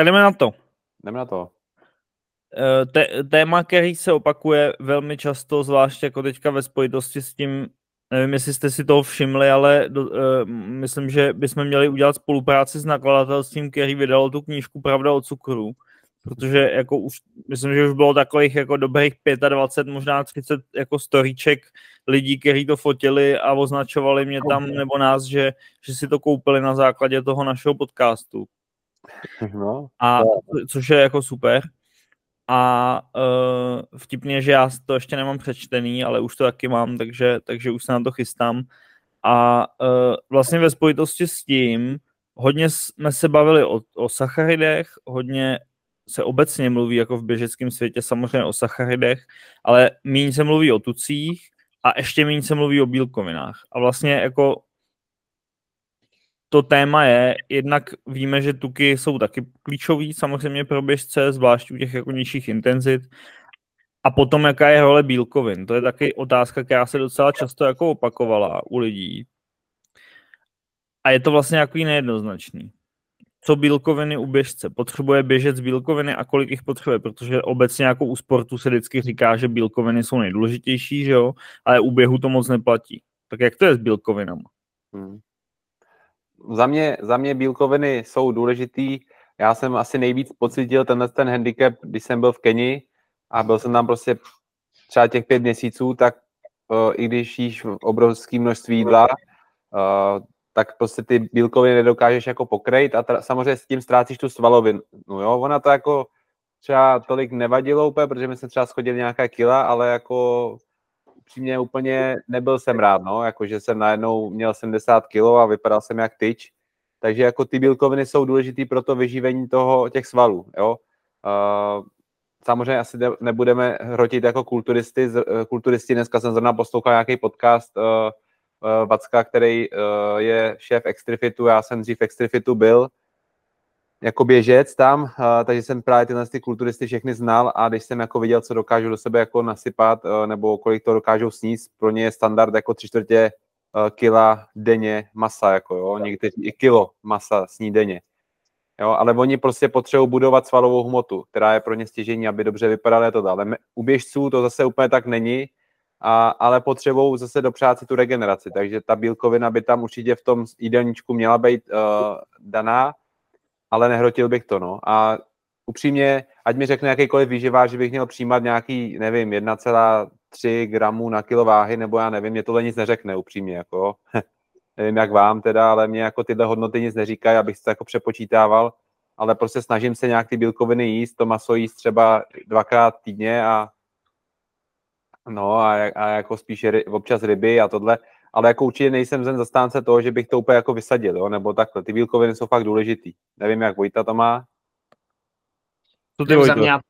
Tak jdeme na to. Jdeme na to. Té, téma, který se opakuje velmi často, zvláště jako teďka ve spojitosti s tím, nevím, jestli jste si toho všimli, ale do, uh, myslím, že bychom měli udělat spolupráci s nakladatelstvím, který vydalo tu knížku Pravda o cukru, protože jako už, myslím, že už bylo takových jako dobrých 25, možná 30 jako storíček lidí, kteří to fotili a označovali mě tam nebo nás, že, že si to koupili na základě toho našeho podcastu. No, a což je jako super. A uh, vtipně, že já to ještě nemám přečtený, ale už to taky mám, takže, takže už se na to chystám. A uh, vlastně ve spojitosti s tím hodně jsme se bavili o, o sacharidech, hodně se obecně mluví jako v běžeckém světě samozřejmě o sacharidech, ale méně se mluví o tucích a ještě méně se mluví o bílkovinách. A vlastně jako to téma je, jednak víme, že tuky jsou taky klíčový samozřejmě pro běžce, zvlášť u těch jako nižších intenzit. A potom, jaká je role bílkovin. To je taky otázka, která se docela často jako opakovala u lidí. A je to vlastně jako nejednoznačný. Co bílkoviny u běžce? Potřebuje běžec bílkoviny a kolik jich potřebuje? Protože obecně jako u sportu se vždycky říká, že bílkoviny jsou nejdůležitější, že jo? ale u běhu to moc neplatí. Tak jak to je s bílkovinami? Hmm za mě, za mě bílkoviny jsou důležitý. Já jsem asi nejvíc pocítil tenhle ten handicap, když jsem byl v Keni a byl jsem tam prostě třeba těch pět měsíců, tak uh, i když jíš obrovské množství jídla, uh, tak prostě ty bílkoviny nedokážeš jako pokrejt a tra- samozřejmě s tím ztrácíš tu svalovinu. No jo, ona to jako třeba tolik nevadilo úplně, protože my jsme třeba schodili nějaká kila, ale jako upřímně úplně nebyl jsem rád, no, jakože jsem najednou měl 70 kg a vypadal jsem jak tyč, takže jako ty bílkoviny jsou důležité pro to vyživení toho, těch svalů, jo. Uh, samozřejmě asi nebudeme hrotit jako kulturisty, kulturisti, dneska jsem zrovna poslouchal nějaký podcast uh, uh, Vacka, který uh, je šéf Extrifitu, já jsem dřív Extrifitu byl, jako běžec tam, uh, takže jsem právě tyhle ty kulturisty všechny znal a když jsem jako viděl, co dokážu do sebe jako nasypat, uh, nebo kolik to dokážou sníst, pro ně je standard jako tři čtvrtě uh, kila denně masa, jako jo, někteří i kilo masa sní denně. Jo, ale oni prostě potřebují budovat svalovou hmotu, která je pro ně stěžení, aby dobře vypadaly to dále. U běžců to zase úplně tak není, a, ale potřebují zase dopřát si tu regeneraci, takže ta bílkovina by tam určitě v tom jídelníčku měla být uh, daná, ale nehrotil bych to, no. A upřímně, ať mi řekne jakýkoliv výživář, že bych měl přijímat nějaký, nevím, 1,3 gramů na kilo váhy, nebo já nevím, mě tohle nic neřekne, upřímně, jako. nevím, jak vám teda, ale mě jako tyhle hodnoty nic neříkají, abych se jako přepočítával, ale prostě snažím se nějak ty bílkoviny jíst, to maso jíst třeba dvakrát týdně a no a, a jako spíše ry, občas ryby a tohle, ale jako určitě nejsem zen zastánce toho, že bych to úplně jako vysadil, jo? nebo takhle. Ty bílkoviny jsou fakt důležitý. Nevím, jak Vojta to má. To ty Za mě, já,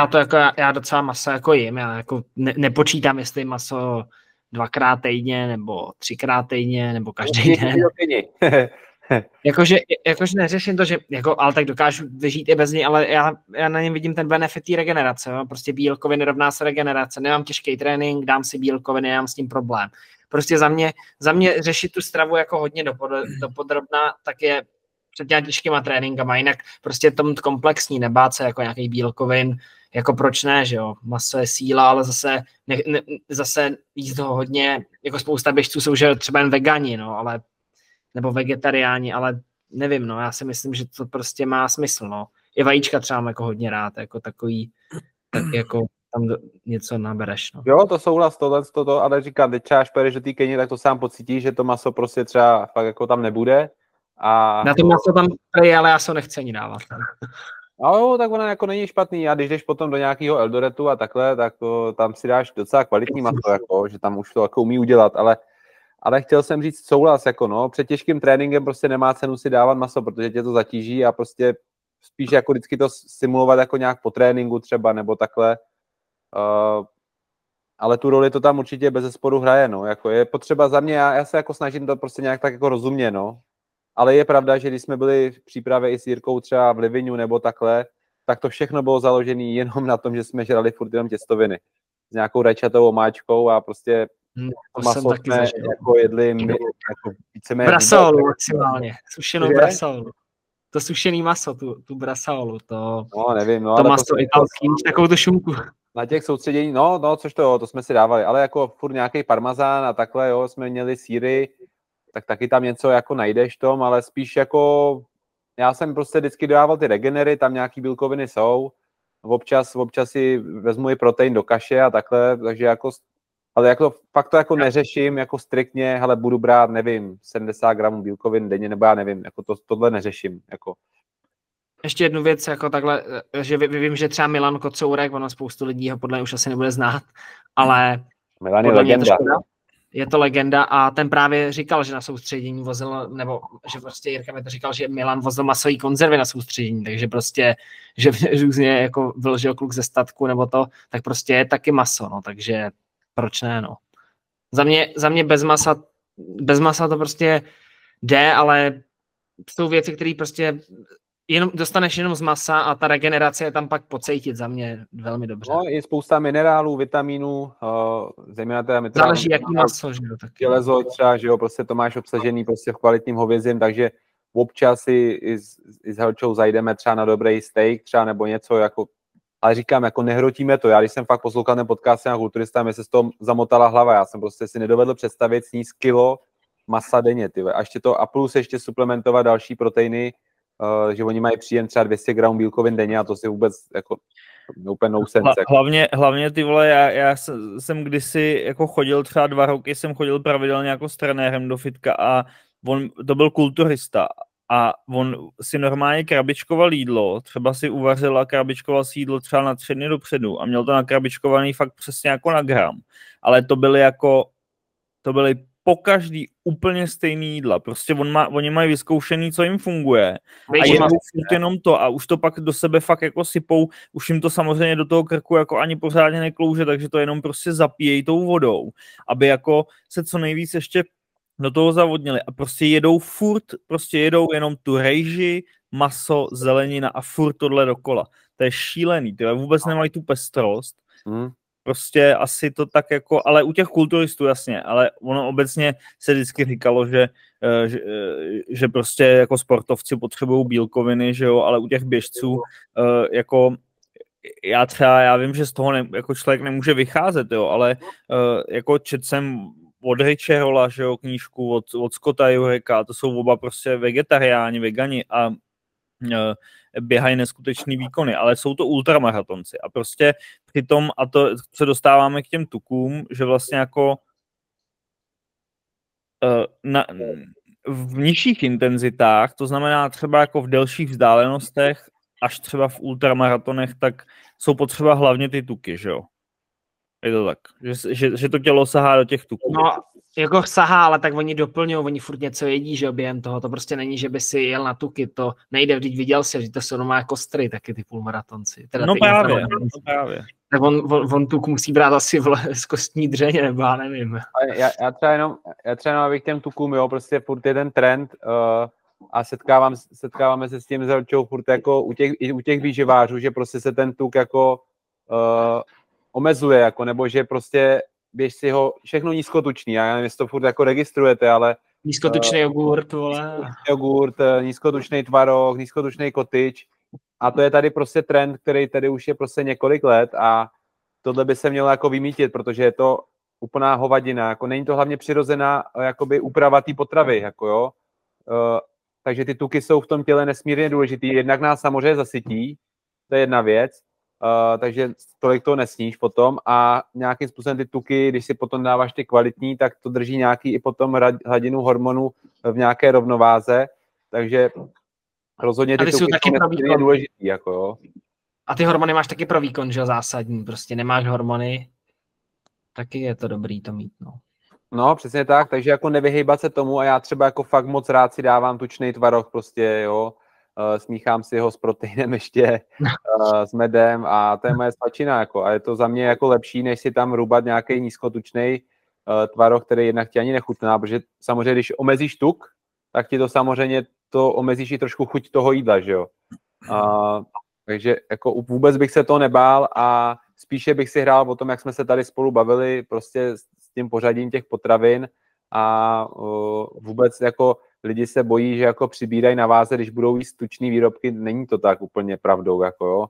já, to jako, já docela maso jako jim, já jako ne, nepočítám, jestli maso dvakrát týdně, nebo třikrát týdně, nebo každý den. jakože, jakože neřeším to, že jako, ale tak dokážu vyžít i bez něj, ale já, já na něm vidím ten benefit té regenerace. Jo? Prostě bílkoviny rovná se regenerace. Nemám těžký trénink, dám si bílkoviny, nemám s tím problém prostě za mě, za mě řešit tu stravu jako hodně dopodrobná, tak je před těma těžkýma tréninkama, jinak prostě tom komplexní, nebát se jako nějaký bílkovin, jako proč ne, že jo, maso je síla, ale zase, ne, ne, zase jíst toho hodně, jako spousta běžců jsou že třeba jen vegani, no, ale, nebo vegetariáni, ale nevím, no, já si myslím, že to prostě má smysl, no. I vajíčka třeba mám jako hodně rád, jako takový, tak jako tam něco nabereš. No. Jo, to souhlas, tohle, to, to, ale říkám, teď třeba až pojedeš do té Keni, tak to sám pocítíš, že to maso prostě třeba fakt jako tam nebude. A... Na to maso tam je, ale já se nechci ani dávat. No jo, tak ona jako není špatný. A když jdeš potom do nějakého Eldoretu a takhle, tak to, tam si dáš docela kvalitní maso, jako, že tam už to jako umí udělat, ale ale chtěl jsem říct souhlas, jako no, před těžkým tréninkem prostě nemá cenu si dávat maso, protože tě to zatíží a prostě spíš jako vždycky to simulovat jako nějak po tréninku třeba, nebo takhle, ale tu roli to tam určitě bez zesporu hraje, no. Jako je potřeba za mě, já, já se jako snažím to prostě nějak tak jako rozumě, no. Ale je pravda, že když jsme byli v přípravě i s Jirkou třeba v Livinu nebo takhle, tak to všechno bylo založené jenom na tom, že jsme žrali furt jenom těstoviny s nějakou rajčatou omáčkou a prostě hmm, to maso jsme jako jedli my, jako víceméně. Brasolu maximálně, sušenou brasolu. to sušený maso, tu, tu brasaolu, to, no, nevím, no, to maso to, italský, to, takovou tu šunku. Na těch soustředění, no, no, což to jo, to jsme si dávali, ale jako furt nějaký parmazán a takhle, jo, jsme měli síry, tak taky tam něco jako najdeš tom, ale spíš jako, já jsem prostě vždycky dával ty regenery, tam nějaký bílkoviny jsou, občas, občas si vezmu i protein do kaše a takhle, takže jako, ale jako fakt to jako neřeším jako striktně, ale budu brát, nevím, 70 gramů bílkovin denně, nebo já nevím, jako to, tohle neřeším, jako. Ještě jednu věc, jako takhle, že vím, že třeba Milan Kocourek, ono spoustu lidí ho podle mě už asi nebude znát, ale Milan je legenda. Je je to legenda a ten právě říkal, že na soustředění vozil, nebo že prostě Jirka mi to říkal, že Milan vozil masový konzervy na soustředění, takže prostě, že různě jako vylžil kluk ze statku nebo to, tak prostě je taky maso, no, takže proč ne, no. Za mě, za mě bez masa, bez masa to prostě jde, ale jsou věci, které prostě jenom, dostaneš jenom z masa a ta regenerace je tam pak pocítit za mě velmi dobře. No, je spousta minerálů, vitamínů, uh, zejména teda Záleží, jaký maso, že jo, taky. Železo třeba, že jo, prostě to máš obsažený prostě v kvalitním hovězím, takže občas si i s, i s Helčou zajdeme třeba na dobrý steak třeba nebo něco jako ale říkám, jako nehrotíme to. Já když jsem fakt poslouchal ten podcast na kulturista, mi se z toho zamotala hlava. Já jsem prostě si nedovedl představit sníst kilo masa denně, ty. A ještě to a plus ještě suplementovat další proteiny, uh, že oni mají příjem třeba 200 gramů bílkovin denně a to si vůbec jako úplně no sense. Jako. Hlavně, hlavně ty vole, já, já jsem kdysi jako chodil, třeba dva roky jsem chodil pravidelně jako s trenérem do fitka a on, to byl kulturista a on si normálně krabičkoval jídlo, třeba si uvařil a krabičkoval si jídlo třeba na tři dny dopředu a měl to nakrabičkovaný fakt přesně jako na gram, ale to byly jako, to byly po každý úplně stejný jídla. Prostě on má, oni mají vyzkoušený, co jim funguje. A jenom, jenom to a už to pak do sebe fakt jako sypou, už jim to samozřejmě do toho krku jako ani pořádně neklouže, takže to jenom prostě zapíjejí tou vodou, aby jako se co nejvíc ještě do toho zavodnili a prostě jedou furt, prostě jedou jenom tu rejži, maso, zelenina a furt tohle dokola. To je šílený, ty vůbec nemají tu pestrost. Mm prostě asi to tak jako, ale u těch kulturistů jasně, ale ono obecně se vždycky říkalo, že, eh, že, eh, že prostě jako sportovci potřebují bílkoviny, že jo, ale u těch běžců eh, jako já třeba, já vím, že z toho ne, jako člověk nemůže vycházet, jo, ale jako čet jsem od Richerola, že jo, knížku, od, od Scotta Jureka, to jsou oba prostě vegetariáni, vegani a běhají neskutečný výkony, ale jsou to ultramaratonci a prostě přitom, a to se dostáváme k těm tukům, že vlastně jako eh, na, v nižších intenzitách, to znamená třeba jako v delších vzdálenostech, až třeba v ultramaratonech, tak jsou potřeba hlavně ty tuky, že jo? Je to tak, že, že, že to tělo sahá do těch tuků. No, jako sahá, ale tak oni doplňují, oni furt něco jedí, že během toho, to prostě není, že by si jel na tuky, to nejde, vždyť viděl si, že to jsou normálně kostry, taky ty půlmaratonci. Teda no právě, no právě. Tak on, on, on tuk musí brát asi vle, z kostní dřeně, nebo já nevím. Já, já, třeba jenom, já třeba jenom, abych těm tukům, jo, prostě furt je ten trend uh, a setkávám, setkáváme se s tím zelčou furt jako u těch, u těch výživářů, že prostě se ten tuk jako uh, omezuje, jako, nebo že prostě běž si ho všechno nízkotučný, já nevím, jestli to furt jako registrujete, ale Nízkotučný uh, jogurt, vole. Jogurt, eh, nízkotučný tvarok, nízkotučný kotyč. A to je tady prostě trend, který tady už je prostě několik let a tohle by se mělo jako vymítit, protože je to úplná hovadina. Jako není to hlavně přirozená eh, jakoby úprava té potravy, jako jo. Uh, takže ty tuky jsou v tom těle nesmírně důležitý. Jednak nás samozřejmě zasytí, to je jedna věc, Uh, takže tolik to nesníš potom a nějakým způsobem ty tuky, když si potom dáváš ty kvalitní, tak to drží nějaký i potom hladinu hormonů v nějaké rovnováze, takže rozhodně ty, ty tuky jsou taky jsou důležitý, jako jo. A ty hormony máš taky pro výkon, že zásadní, prostě nemáš hormony, taky je to dobrý to mít, no. No, přesně tak, takže jako nevyhejbat se tomu a já třeba jako fakt moc rád si dávám tučný tvaroh prostě, jo, smíchám si ho s proteinem ještě, uh, s medem a to je moje svačina, jako, a je to za mě jako lepší, než si tam rubat nějaký nízkotučný uh, tvaroh, který jednak ti ani nechutná, protože samozřejmě, když omezíš tuk, tak ti to samozřejmě to omezíš i trošku chuť toho jídla, že jo. Uh, takže jako vůbec bych se to nebál a spíše bych si hrál o tom, jak jsme se tady spolu bavili, prostě s tím pořadím těch potravin a uh, vůbec jako lidi se bojí, že jako přibírají na váze, když budou jíst tučný výrobky, není to tak úplně pravdou, jako jo.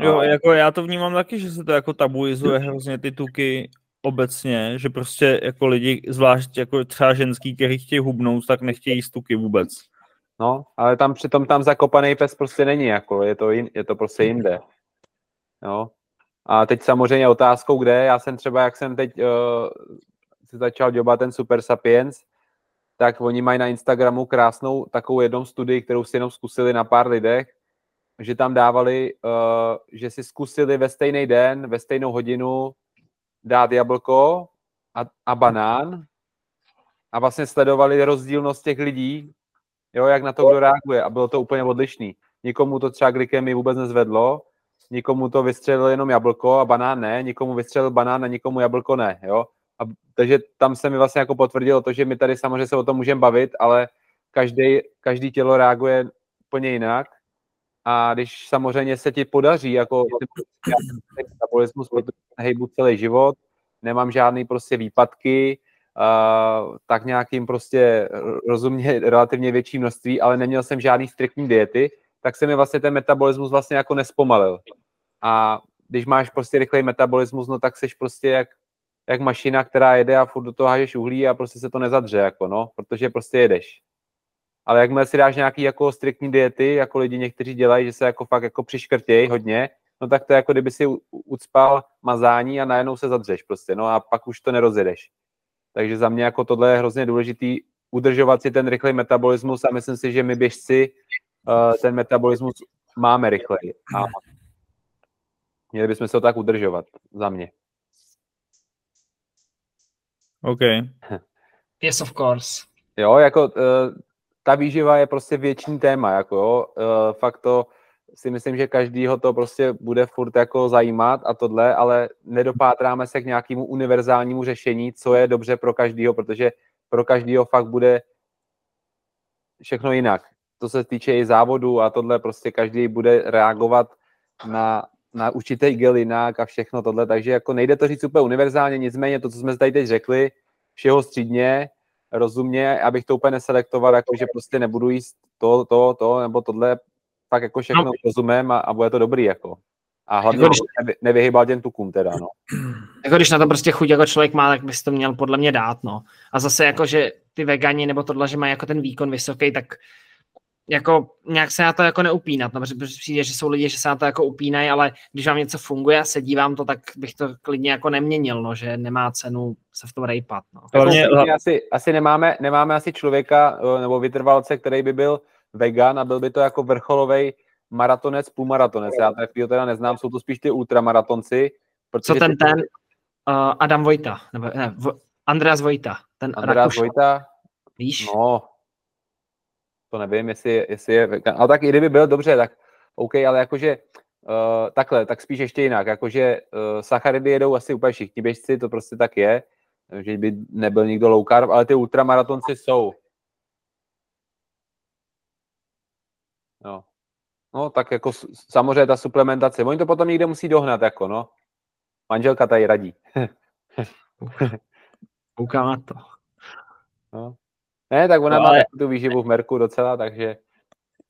Jo, jako já to vnímám taky, že se to jako tabuizuje hrozně ty tuky obecně, že prostě jako lidi, zvlášť jako třeba ženský, kteří chtějí hubnout, tak nechtějí jíst tuky vůbec. No, ale tam přitom tam zakopaný pes prostě není, jako je to, jin, je to prostě jinde. Jo. A teď samozřejmě otázkou, kde, já jsem třeba, jak jsem teď uh, si začal dělat ten Super Sapiens, tak oni mají na Instagramu krásnou takovou jednou studii, kterou si jenom zkusili na pár lidech, že tam dávali, uh, že si zkusili ve stejný den, ve stejnou hodinu dát jablko a, a banán a vlastně sledovali rozdílnost těch lidí, jo, jak na to kdo reaguje a bylo to úplně odlišný. Nikomu to třeba glykemii vůbec nezvedlo, nikomu to vystřelil jenom jablko a banán ne, nikomu vystřelil banán a nikomu jablko ne, jo. A, takže tam se mi vlastně jako potvrdilo to, že my tady samozřejmě se o tom můžeme bavit, ale každý, každý tělo reaguje úplně jinak a když samozřejmě se ti podaří jako metabolismus, protože hejbu celý život, nemám žádný prostě výpadky, uh, tak nějakým prostě rozumně relativně větší množství, ale neměl jsem žádný striktní diety, tak se mi vlastně ten metabolismus vlastně jako nespomalil. A když máš prostě rychlej metabolismus, no tak seš prostě jak, jak mašina, která jede a furt do toho hážeš uhlí a prostě se to nezadře, jako no, protože prostě jedeš. Ale jakmile si dáš nějaký jako striktní diety, jako lidi někteří dělají, že se jako fakt jako přiškrtějí hodně, no tak to je jako kdyby si ucpal mazání a najednou se zadřeš prostě, no a pak už to nerozjedeš. Takže za mě jako tohle je hrozně důležitý udržovat si ten rychlej metabolismus a myslím si, že my běžci uh, ten metabolismus máme rychleji. A měli bychom se to tak udržovat za mě. OK. Yes, of course. Jo, jako uh, ta výživa je prostě větší téma, jako jo, uh, fakt to si myslím, že každýho to prostě bude furt jako zajímat a tohle, ale nedopátráme se k nějakému univerzálnímu řešení, co je dobře pro každýho, protože pro každýho fakt bude všechno jinak. To se týče i závodu a tohle prostě každý bude reagovat na, na určitý gel jinak a všechno tohle, takže jako nejde to říct úplně univerzálně, nicméně to, co jsme tady teď řekli, všeho střídně, rozumně, abych to úplně neselektoval, jako že prostě nebudu jíst to, to, to, nebo tohle, tak jako všechno no. rozumím a, a bude to dobrý, jako. A hlavně jako když, nevy, nevyhybal těm tukům teda, no. Jako když na to prostě chuť jako člověk má, tak bys to měl podle mě dát, no. A zase jako, že ty vegani nebo tohle, že mají jako ten výkon vysoký, tak jako nějak se na to jako neupínat, no, protože přijde, že jsou lidi, že se na to jako upínají, ale když vám něco funguje a sedí vám to, tak bych to klidně jako neměnil, no, že nemá cenu se v tom rejpat. No. Hlavně, jako, asi, asi nemáme, nemáme asi člověka eh, nebo vytrvalce, který by byl vegan a byl by to jako vrcholový maratonec, půlmaratonec. Já takového teda neznám, jsou to spíš ty ultramaratonci. Co ten ty... ten? Uh, Adam Vojta, nebo ne, v, Andreas Vojta. Ten Andreas Rakuš. Vojta? Víš? No, to nevím, jestli, jestli je vegan. Ale tak i kdyby byl, dobře, tak OK, ale jakože uh, takhle, tak spíš ještě jinak, jakože uh, sacharidy jedou asi úplně všichni běžci, to prostě tak je, že by nebyl nikdo low carb, ale ty ultramaratonci jsou. No. no, tak jako samozřejmě ta suplementace, oni to potom někde musí dohnat, jako no. Manželka tady radí. Koukám na to. No. Ne, tak ona no, ale... má tu výživu v Merku docela, takže...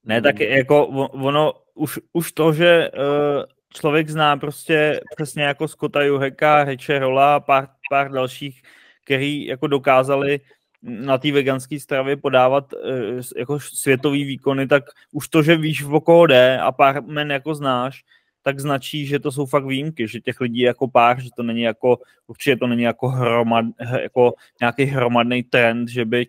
Ne, tak jako ono, už, už to, že uh, člověk zná prostě přesně jako Scotta Juheka, Heče Rola a pár, pár dalších, kteří jako dokázali na té veganské stravě podávat uh, jako světový výkony, tak už to, že víš, o koho jde a pár men jako znáš, tak značí, že to jsou fakt výjimky, že těch lidí je jako pár, že to není jako, určitě to není jako, hromad, jako nějaký hromadný trend, že by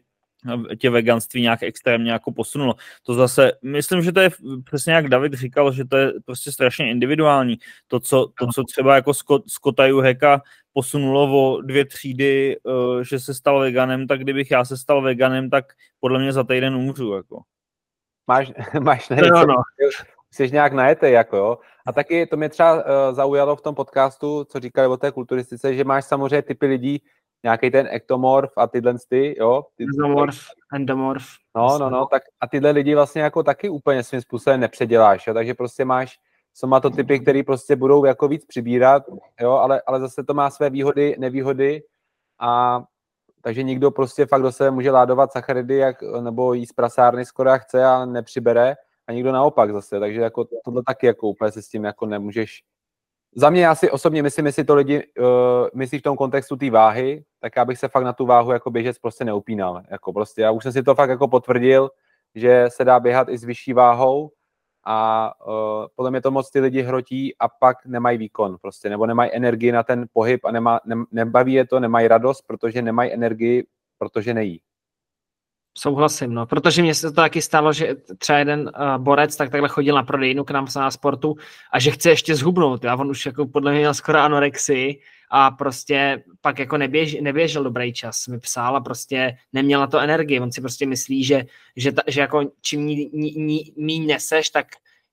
tě veganství nějak extrémně jako posunulo. To zase, myslím, že to je přesně jak David říkal, že to je prostě strašně individuální. To, co, to, co třeba jako Scotta Juheka posunulo o dvě třídy, uh, že se stal veganem, tak kdybych já se stal veganem, tak podle mě za týden umřu. Jako. Máš, máš ne, no, no. jsi nějak najetej, jako jo. A taky to mě třeba uh, zaujalo v tom podcastu, co říkali o té kulturistice, že máš samozřejmě typy lidí, nějaký ten ektomorf a tyhle ty, jo. Ty, Endomorf, endomorf. No, no, no, tak a tyhle lidi vlastně jako taky úplně svým způsobem nepředěláš, jo, takže prostě máš somatotypy, který prostě budou jako víc přibírat, jo, ale, ale zase to má své výhody, nevýhody a takže nikdo prostě fakt do sebe může ládovat sacharidy jak, nebo jíst prasárny skoro jak chce a nepřibere a nikdo naopak zase, takže jako tohle taky jako úplně se s tím jako nemůžeš za mě já si osobně myslím, jestli to lidi uh, myslí v tom kontextu té váhy, tak já bych se fakt na tu váhu jako běžec prostě neupínal. Jako prostě já už jsem si to fakt jako potvrdil, že se dá běhat i s vyšší váhou a uh, podle mě to moc ty lidi hrotí a pak nemají výkon prostě, nebo nemají energii na ten pohyb a nemá, ne, nebaví je to, nemají radost, protože nemají energii, protože nejí. Souhlasím, no, protože mně se to taky stalo, že třeba jeden uh, borec tak takhle chodil na prodejnu k nám na sportu a že chce ještě zhubnout, a on už jako podle mě měl skoro anorexii a prostě pak jako neběž, neběžel dobrý čas, mi psal a prostě neměl na to energii, on si prostě myslí, že, že, ta, že jako čím méně neseš, tak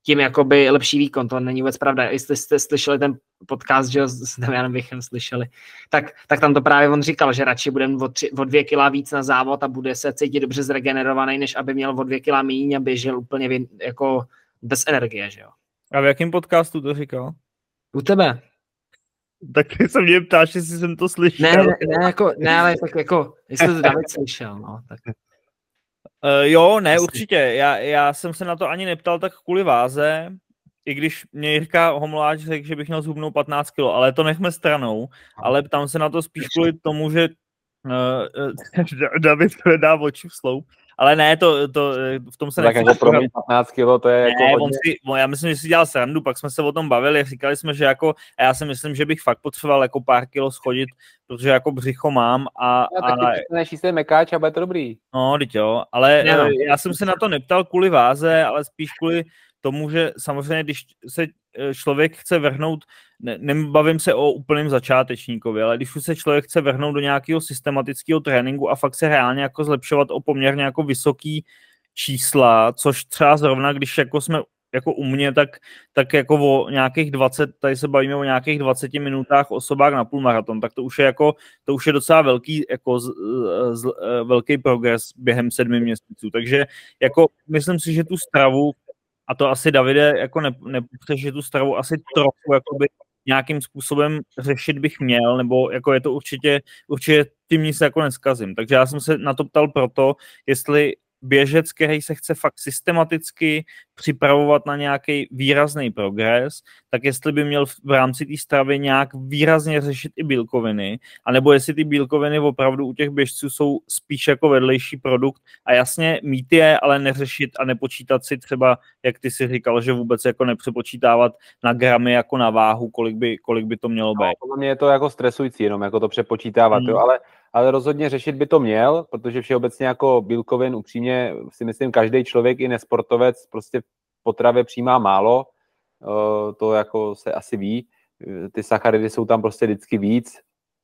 tím jakoby lepší výkon. To není vůbec pravda. Jestli jste slyšeli ten podcast, že s Damianem Vichem slyšeli, tak, tak tam to právě on říkal, že radši bude o, tři, o dvě kila víc na závod a bude se cítit dobře zregenerovaný, než aby měl o dvě kila méně a běžel úplně vě, jako bez energie, že jo. A v jakém podcastu to říkal? U tebe. Tak se mě ptáš, jestli jsem to slyšel. Ne, ne, ne, jako, ne ale tak jako, jestli to David slyšel, no, tak. Uh, jo, ne, určitě. Já, já jsem se na to ani neptal tak kvůli váze, i když mě Jirka Homláč řekl, že bych měl zhubnout 15 kg, ale to nechme stranou, ale ptám se na to spíš kvůli tomu, že uh, David dá oči v sloup, ale ne, to, to v tom se tak jako pro mě 15 kg to je ne, jako hodně... on si, já myslím, že si dělal srandu, pak jsme se o tom bavili, říkali jsme, že jako, a já si myslím, že bych fakt potřeboval jako pár kilo schodit, protože jako břicho mám a... No, a než jste mekáč a bude to dobrý. No, teď jo, ale ne, no. já jsem se na to neptal kvůli váze, ale spíš kvůli tomu, že samozřejmě, když se eh, člověk chce vrhnout, ne, nebavím se o úplném začátečníkovi, ale když se člověk chce vrhnout do nějakého systematického tréninku a fakt se reálně jako zlepšovat o poměrně jako vysoký čísla, což třeba zrovna, když jako jsme jako u mě, tak, tak jako o nějakých 20, tady se bavíme o nějakých 20 minutách osobách na půlmaraton, tak to už je jako, to už je docela velký, jako z, z, velký progres během sedmi měsíců, takže jako myslím si, že tu stravu a to asi Davide jako ne, nepřeš, tu stravu asi trochu jakoby nějakým způsobem řešit bych měl, nebo jako je to určitě, určitě tím nic jako neskazím. Takže já jsem se na to ptal proto, jestli běžec, který se chce fakt systematicky připravovat na nějaký výrazný progres, tak jestli by měl v rámci té stravy nějak výrazně řešit i bílkoviny, anebo jestli ty bílkoviny opravdu u těch běžců jsou spíš jako vedlejší produkt a jasně mít je, ale neřešit a nepočítat si třeba, jak ty si říkal, že vůbec jako nepřepočítávat na gramy jako na váhu, kolik by, kolik by to mělo no, být. No, mě je to jako stresující jenom jako to přepočítávat, hmm. jo, ale ale rozhodně řešit by to měl, protože všeobecně jako bílkovin upřímně si myslím, každý člověk i nesportovec prostě potravě přijímá málo, eh, to jako se asi ví, ty sacharidy jsou tam prostě vždycky víc,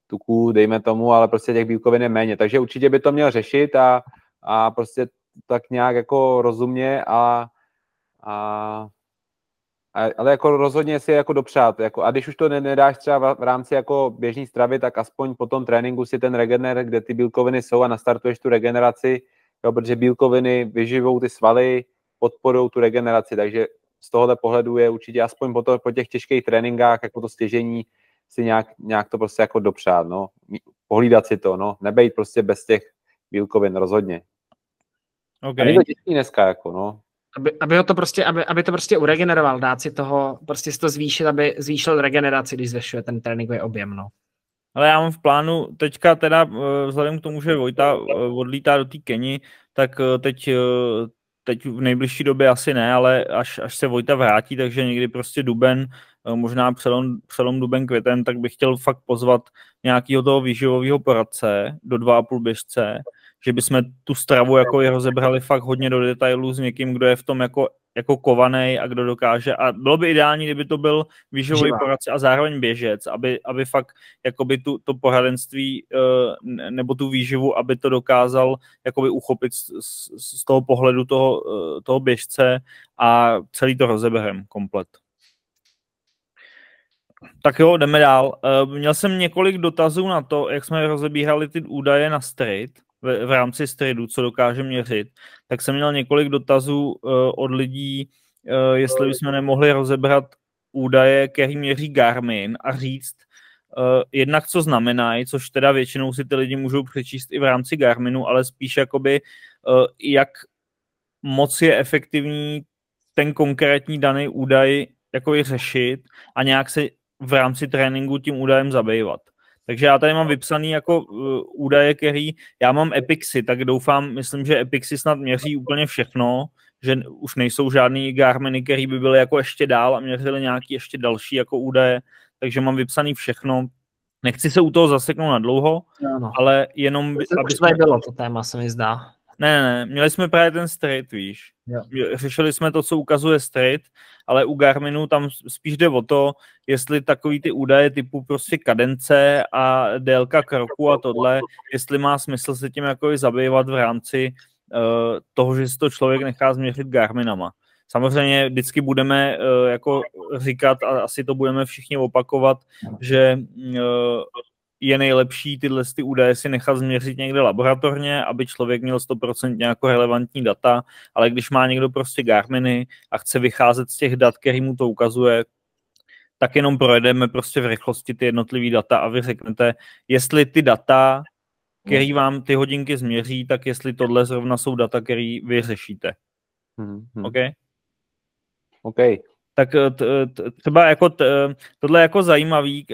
tuků, dejme tomu, ale prostě těch bílkovin je méně, takže určitě by to měl řešit a, a prostě tak nějak jako rozumně a, a ale jako rozhodně si jako dopřát. Jako, a když už to nedáš třeba v rámci jako běžní stravy, tak aspoň po tom tréninku si ten regener, kde ty bílkoviny jsou a nastartuješ tu regeneraci, jo, protože bílkoviny vyživou ty svaly, podporují tu regeneraci, takže z tohohle pohledu je určitě aspoň po, to, po těch těžkých tréninkách, jako to stěžení, si nějak, nějak to prostě jako dopřát, no. Pohlídat si to, no. Nebejt prostě bez těch bílkovin, rozhodně. Okay. A je to těžký dneska, jako, no. Aby, aby, ho to prostě, aby, aby to prostě uregeneroval, dát si toho, prostě si to zvýšit, aby zvýšil regeneraci, když zvyšuje ten tréninkový objem, no. Ale já mám v plánu, teďka teda eh, vzhledem k tomu, že Vojta eh, odlítá do té Keni, tak eh, teď, teď v nejbližší době asi ne, ale až, až se Vojta vrátí, takže někdy prostě duben, možná přelom, přelom duben květen, tak bych chtěl fakt pozvat nějakého toho výživového poradce do 2,5 běžce, že bychom tu stravu jako je rozebrali fakt hodně do detailů s někým, kdo je v tom jako, jako kovaný a kdo dokáže. A bylo by ideální, kdyby to byl výživový poradce a zároveň běžec, aby, aby fakt jakoby tu, to poradenství eh, nebo tu výživu, aby to dokázal jakoby uchopit z, z toho pohledu toho, eh, toho běžce a celý to rozeberem komplet. Tak jo, jdeme dál. Eh, měl jsem několik dotazů na to, jak jsme rozebírali ty údaje na street v, v rámci stridu, co dokáže měřit, tak jsem měl několik dotazů uh, od lidí, uh, jestli bychom nemohli rozebrat údaje, který měří Garmin a říct, jednak co znamenají, což teda většinou si ty lidi můžou přečíst i v rámci Garminu, ale spíš jakoby uh, jak moc je efektivní ten konkrétní daný údaj jako i řešit a nějak se v rámci tréninku tím údajem zabývat. Takže já tady mám vypsaný jako uh, údaje, který já mám Epixy, tak doufám, myslím, že Epixy snad měří úplně všechno, že už nejsou žádný Garminy, který by byly jako ještě dál a měřili nějaký ještě další jako údaje, takže mám vypsaný všechno. Nechci se u toho zaseknout na dlouho, no. ale jenom... To aby jsme... bylo to téma, se mi zdá. Ne, ne, měli jsme právě ten straight, víš. Jo. Řešili jsme to, co ukazuje straight, ale u Garminu tam spíš jde o to, jestli takový ty údaje typu prostě kadence a délka kroku a tohle, jestli má smysl se tím jako zabývat v rámci uh, toho, že si to člověk nechá změřit Garminama. Samozřejmě vždycky budeme uh, jako říkat a asi to budeme všichni opakovat, že uh, je nejlepší tyhle ty údaje si nechat změřit někde laboratorně, aby člověk měl 100% jako relevantní data, ale když má někdo prostě Garminy a chce vycházet z těch dat, který mu to ukazuje, tak jenom projedeme prostě v rychlosti ty jednotlivé data a vy řeknete, jestli ty data, který vám ty hodinky změří, tak jestli tohle zrovna jsou data, který vy řešíte. Hmm, hmm. OK? OK tak eh, eh, třeba jako t, eh, tohle je jako zajímavý,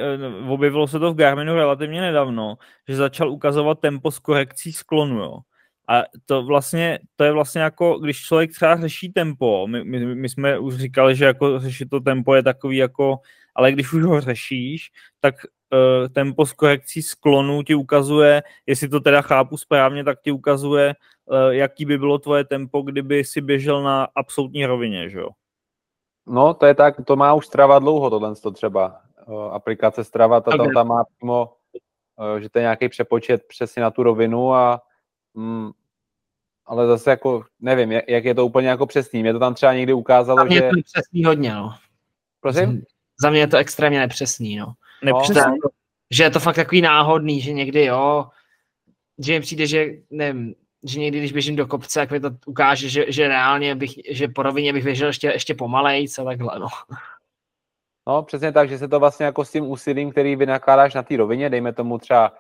objevilo se to v Garminu relativně nedávno, že začal ukazovat tempo s korekcí sklonu, jo. A to vlastně, to je vlastně jako, když člověk třeba řeší tempo, my, my, my jsme už říkali, že jako řešit to tempo je takový jako, ale když už ho řešíš, tak uh, tempo s korekcí sklonu ti ukazuje, jestli to teda chápu správně, tak ti ukazuje, uh, jaký by bylo tvoje tempo, kdyby si běžel na absolutní rovině, že jo. No, to je tak, to má už Strava dlouho, tohle to třeba. Aplikace Strava, to tam, tam má přímo, že to je nějaký přepočet přesně na tu rovinu a mm, ale zase jako, nevím, jak, jak je to úplně jako přesný. Mě to tam třeba někdy ukázalo, Za mě že... je to přesný hodně, no. Prosím? Za mě je to extrémně nepřesný, no. Nepřesný. No. Že je to fakt takový náhodný, že někdy jo, že mi přijde, že nevím, že někdy, když běžím do kopce, jak mi to ukáže, že, že reálně bych, že po rovině bych běžel ještě, ještě pomalej, co takhle, no. No, přesně tak, že se to vlastně jako s tím úsilím, který vynakládáš na té rovině, dejme tomu třeba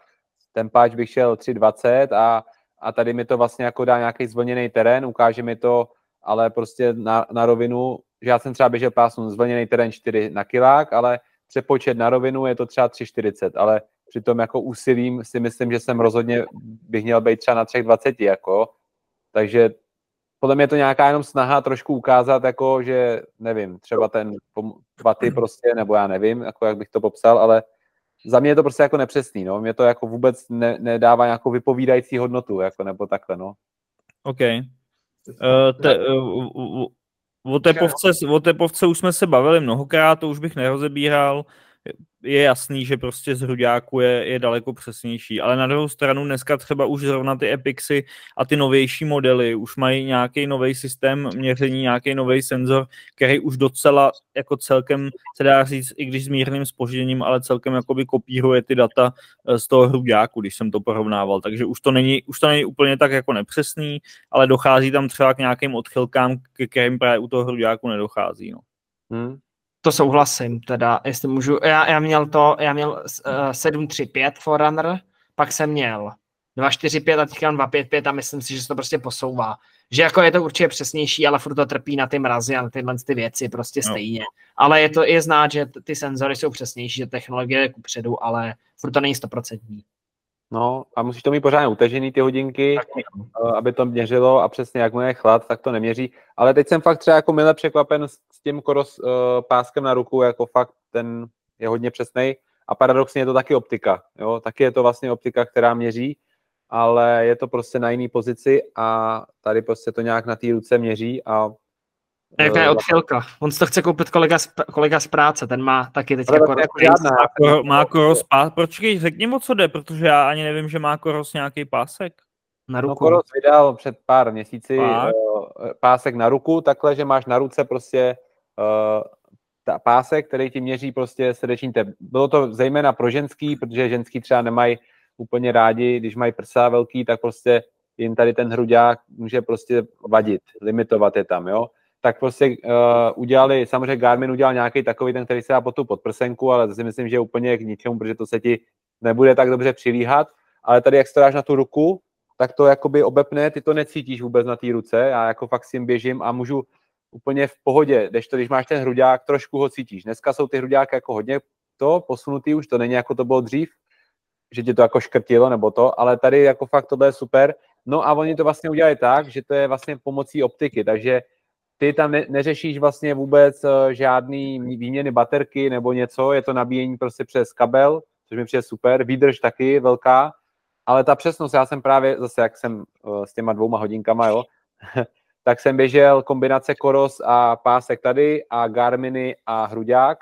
ten páč bych šel 3,20 a, a tady mi to vlastně jako dá nějaký zvlněný terén, ukáže mi to, ale prostě na, na rovinu, že já jsem třeba běžel pásnu zvlněný terén 4 na kilák, ale přepočet na rovinu je to třeba 3,40, ale přitom jako úsilím si myslím, že jsem rozhodně bych měl být třeba na 3,20 jako, takže podle mě je to nějaká jenom snaha trošku ukázat, jako, že nevím, třeba ten vaty prostě, nebo já nevím, jako jak bych to popsal, ale za mě je to prostě jako nepřesný, no. Mě to jako vůbec ne, nedává nějakou vypovídající hodnotu, jako, nebo takhle, no. OK. Uh, te, uh, o, tepovce, o tepovce už jsme se bavili mnohokrát, to už bych nerozebíral je jasný, že prostě z hruďáku je, je daleko přesnější, ale na druhou stranu dneska třeba už zrovna ty Epixy a ty novější modely už mají nějaký nový systém měření, nějaký nový senzor, který už docela jako celkem se dá říct, i když s mírným spožděním, ale celkem jakoby kopíruje ty data eh, z toho hruďáku, když jsem to porovnával, takže už to není, už to není úplně tak jako nepřesný, ale dochází tam třeba k nějakým odchylkám, ke kterým právě u toho hruďáku nedochází. No. Hmm. To souhlasím, teda, jestli můžu. Já, já měl to, já měl uh, eh, 735 Forerunner, pak jsem měl 245 a teďka 255 a myslím si, že se to prostě posouvá. Že jako je to určitě přesnější, ale furt to trpí na ty mrazy a na tyhle ty věci prostě no. stejně. Ale je to je znát, že ty senzory jsou přesnější, že technologie je kupředu, ale furt to není stoprocentní. No a musíš to mít pořádně utažený ty hodinky, tak, eh, aby to měřilo a přesně jak mu je chlad, tak to neměří. Ale teď jsem fakt třeba jako mile překvapen s tím koros uh, páskem na ruku, jako fakt ten je hodně přesný. A paradoxně je to taky optika. Jo? Taky je to vlastně optika, která měří, ale je to prostě na jiný pozici a tady prostě to nějak na té ruce měří a Jaká je odchylka? On si to chce koupit kolega z, kolega z práce, ten má taky teď jako má, má koros pás, počkej, řekni mu, co jde, protože já ani nevím, že má koros nějaký pásek. Na no, ruku. No, koros vydal před pár měsíci Pák. Uh, pásek na ruku, takhle, že máš na ruce prostě uh, ta pásek, který ti měří prostě srdeční tep. Bylo to zejména pro ženský, protože ženský třeba nemají úplně rádi, když mají prsa velký, tak prostě jim tady ten hruďák může prostě vadit, limitovat je tam, jo tak prostě uh, udělali, samozřejmě Garmin udělal nějaký takový ten, který se dá pod tu podprsenku, ale to si myslím, že je úplně k ničemu, protože to se ti nebude tak dobře přilíhat, ale tady jak staráš na tu ruku, tak to jakoby obepne, ty to necítíš vůbec na té ruce, já jako fakt s tím běžím a můžu úplně v pohodě, když to, když máš ten hruďák, trošku ho cítíš. Dneska jsou ty hruďáky jako hodně to posunutý už, to není jako to bylo dřív, že tě to jako škrtilo nebo to, ale tady jako fakt tohle je super. No a oni to vlastně udělají tak, že to je vlastně pomocí optiky, takže ty tam ne, neřešíš vlastně vůbec uh, žádný výměny baterky nebo něco, je to nabíjení prostě přes kabel, což mi přijde super, výdrž taky velká, ale ta přesnost, já jsem právě zase, jak jsem uh, s těma dvouma hodinkama, jo, tak jsem běžel kombinace Koros a pásek tady a Garminy a Hruďák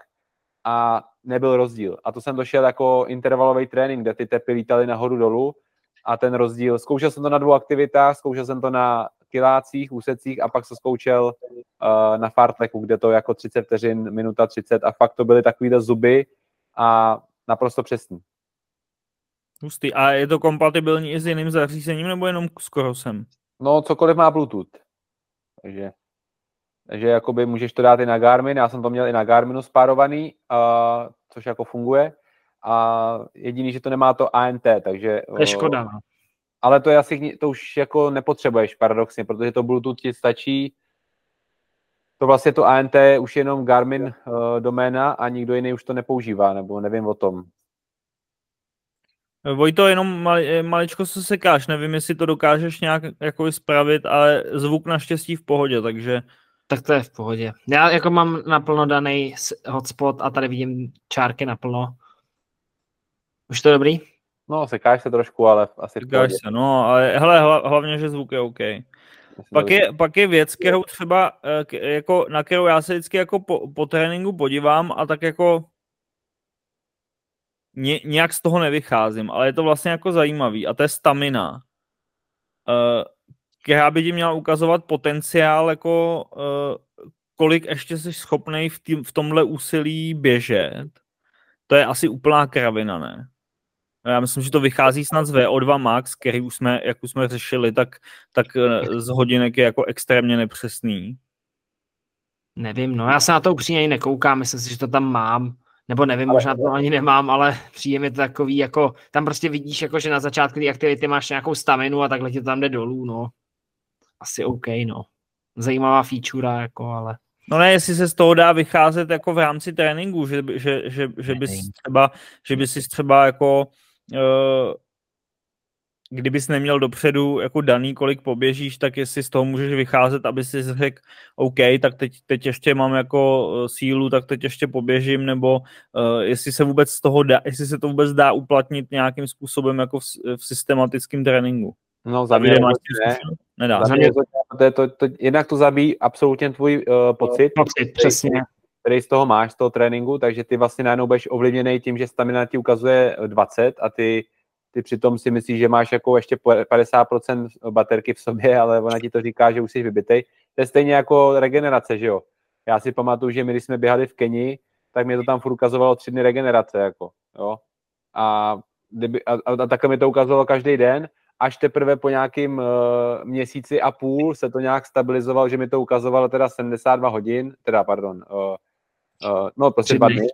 a nebyl rozdíl. A to jsem došel jako intervalový trénink, kde ty tepy lítaly nahoru dolů a ten rozdíl, zkoušel jsem to na dvou aktivitách, zkoušel jsem to na kilácích, úsecích a pak se zkoušel uh, na fartleku, kde to jako 30 vteřin, minuta 30 a fakt to byly takovýhle zuby a naprosto přesný. Hustý. A je to kompatibilní i s jiným zařízením nebo jenom s Korosem? No, cokoliv má Bluetooth. Takže, takže jakoby můžeš to dát i na Garmin, já jsem to měl i na Garminu spárovaný, uh, což jako funguje. A jediný, že to nemá to ANT, takže... To je škoda, no. Ale to je asi, to už jako nepotřebuješ paradoxně, protože to Bluetooth ti stačí. To vlastně to ANT už jenom Garmin uh, doména a nikdo jiný už to nepoužívá, nebo nevím o tom. Vojto, jenom mali, eh, maličko se sekáš, nevím, jestli to dokážeš nějak jako spravit, ale zvuk naštěstí v pohodě, takže... Tak to je v pohodě. Já jako mám naplno daný hotspot a tady vidím čárky naplno. Už to dobrý? No, sekáš se trošku, ale asi Sekáš se, no, ale hele, hlavně, že zvuk je OK. Pak je, pak je věc, kterou třeba, eh, jako, na kterou já se vždycky jako po, po tréninku podívám a tak jako ně, nějak z toho nevycházím, ale je to vlastně jako zajímavý a to je stamina, uh, která by ti měla ukazovat potenciál, jako uh, kolik ještě jsi schopný v, tým, v tomhle úsilí běžet. To je asi úplná kravina, ne? Já myslím, že to vychází snad z VO2 Max, který už jsme, jak už jsme řešili, tak, tak eh, z hodinek je jako extrémně nepřesný. Nevím, no já se na to upřímně nekoukám, myslím si, že to tam mám. Nebo nevím, ale, možná to ani nemám, ale příjem je to takový, jako tam prostě vidíš, jako, že na začátku té aktivity máš nějakou staminu a takhle ti to tam jde dolů, no. Asi OK, no. Zajímavá feature, jako, ale... No ne, jestli se z toho dá vycházet jako v rámci tréninku, že, že, že, že bys třeba, že bys si třeba jako kdybys neměl dopředu jako daný, kolik poběžíš, tak jestli z toho můžeš vycházet, aby si řekl, OK, tak teď, teď ještě mám jako eh, sílu, tak teď ještě poběžím, nebo uh, jestli se vůbec z toho dá, jestli se to vůbec dá uplatnit nějakým způsobem jako v, v systematickém tréninku. No, za mě máš ne. Nedá. Za mě to, to, to, to, jednak to zabíjí absolutně tvůj uh, pocit. Pocit, přesně. Který z toho máš, z toho tréninku, takže ty vlastně najednou budeš ovlivněný tím, že stamina ti ukazuje 20 a ty ty přitom si myslíš, že máš jako ještě 50% baterky v sobě, ale ona ti to říká, že už jsi vybitej. To je stejně jako regenerace, že jo. Já si pamatuju, že my, když jsme běhali v Keni, tak mě to tam furt ukazovalo tři dny regenerace, jako, jo. A, a, a takhle mi to ukazovalo každý den, až teprve po nějakým uh, měsíci a půl se to nějak stabilizovalo, že mi to ukazovalo teda 72 hodin, teda pardon, uh, uh, no prostě dva dny.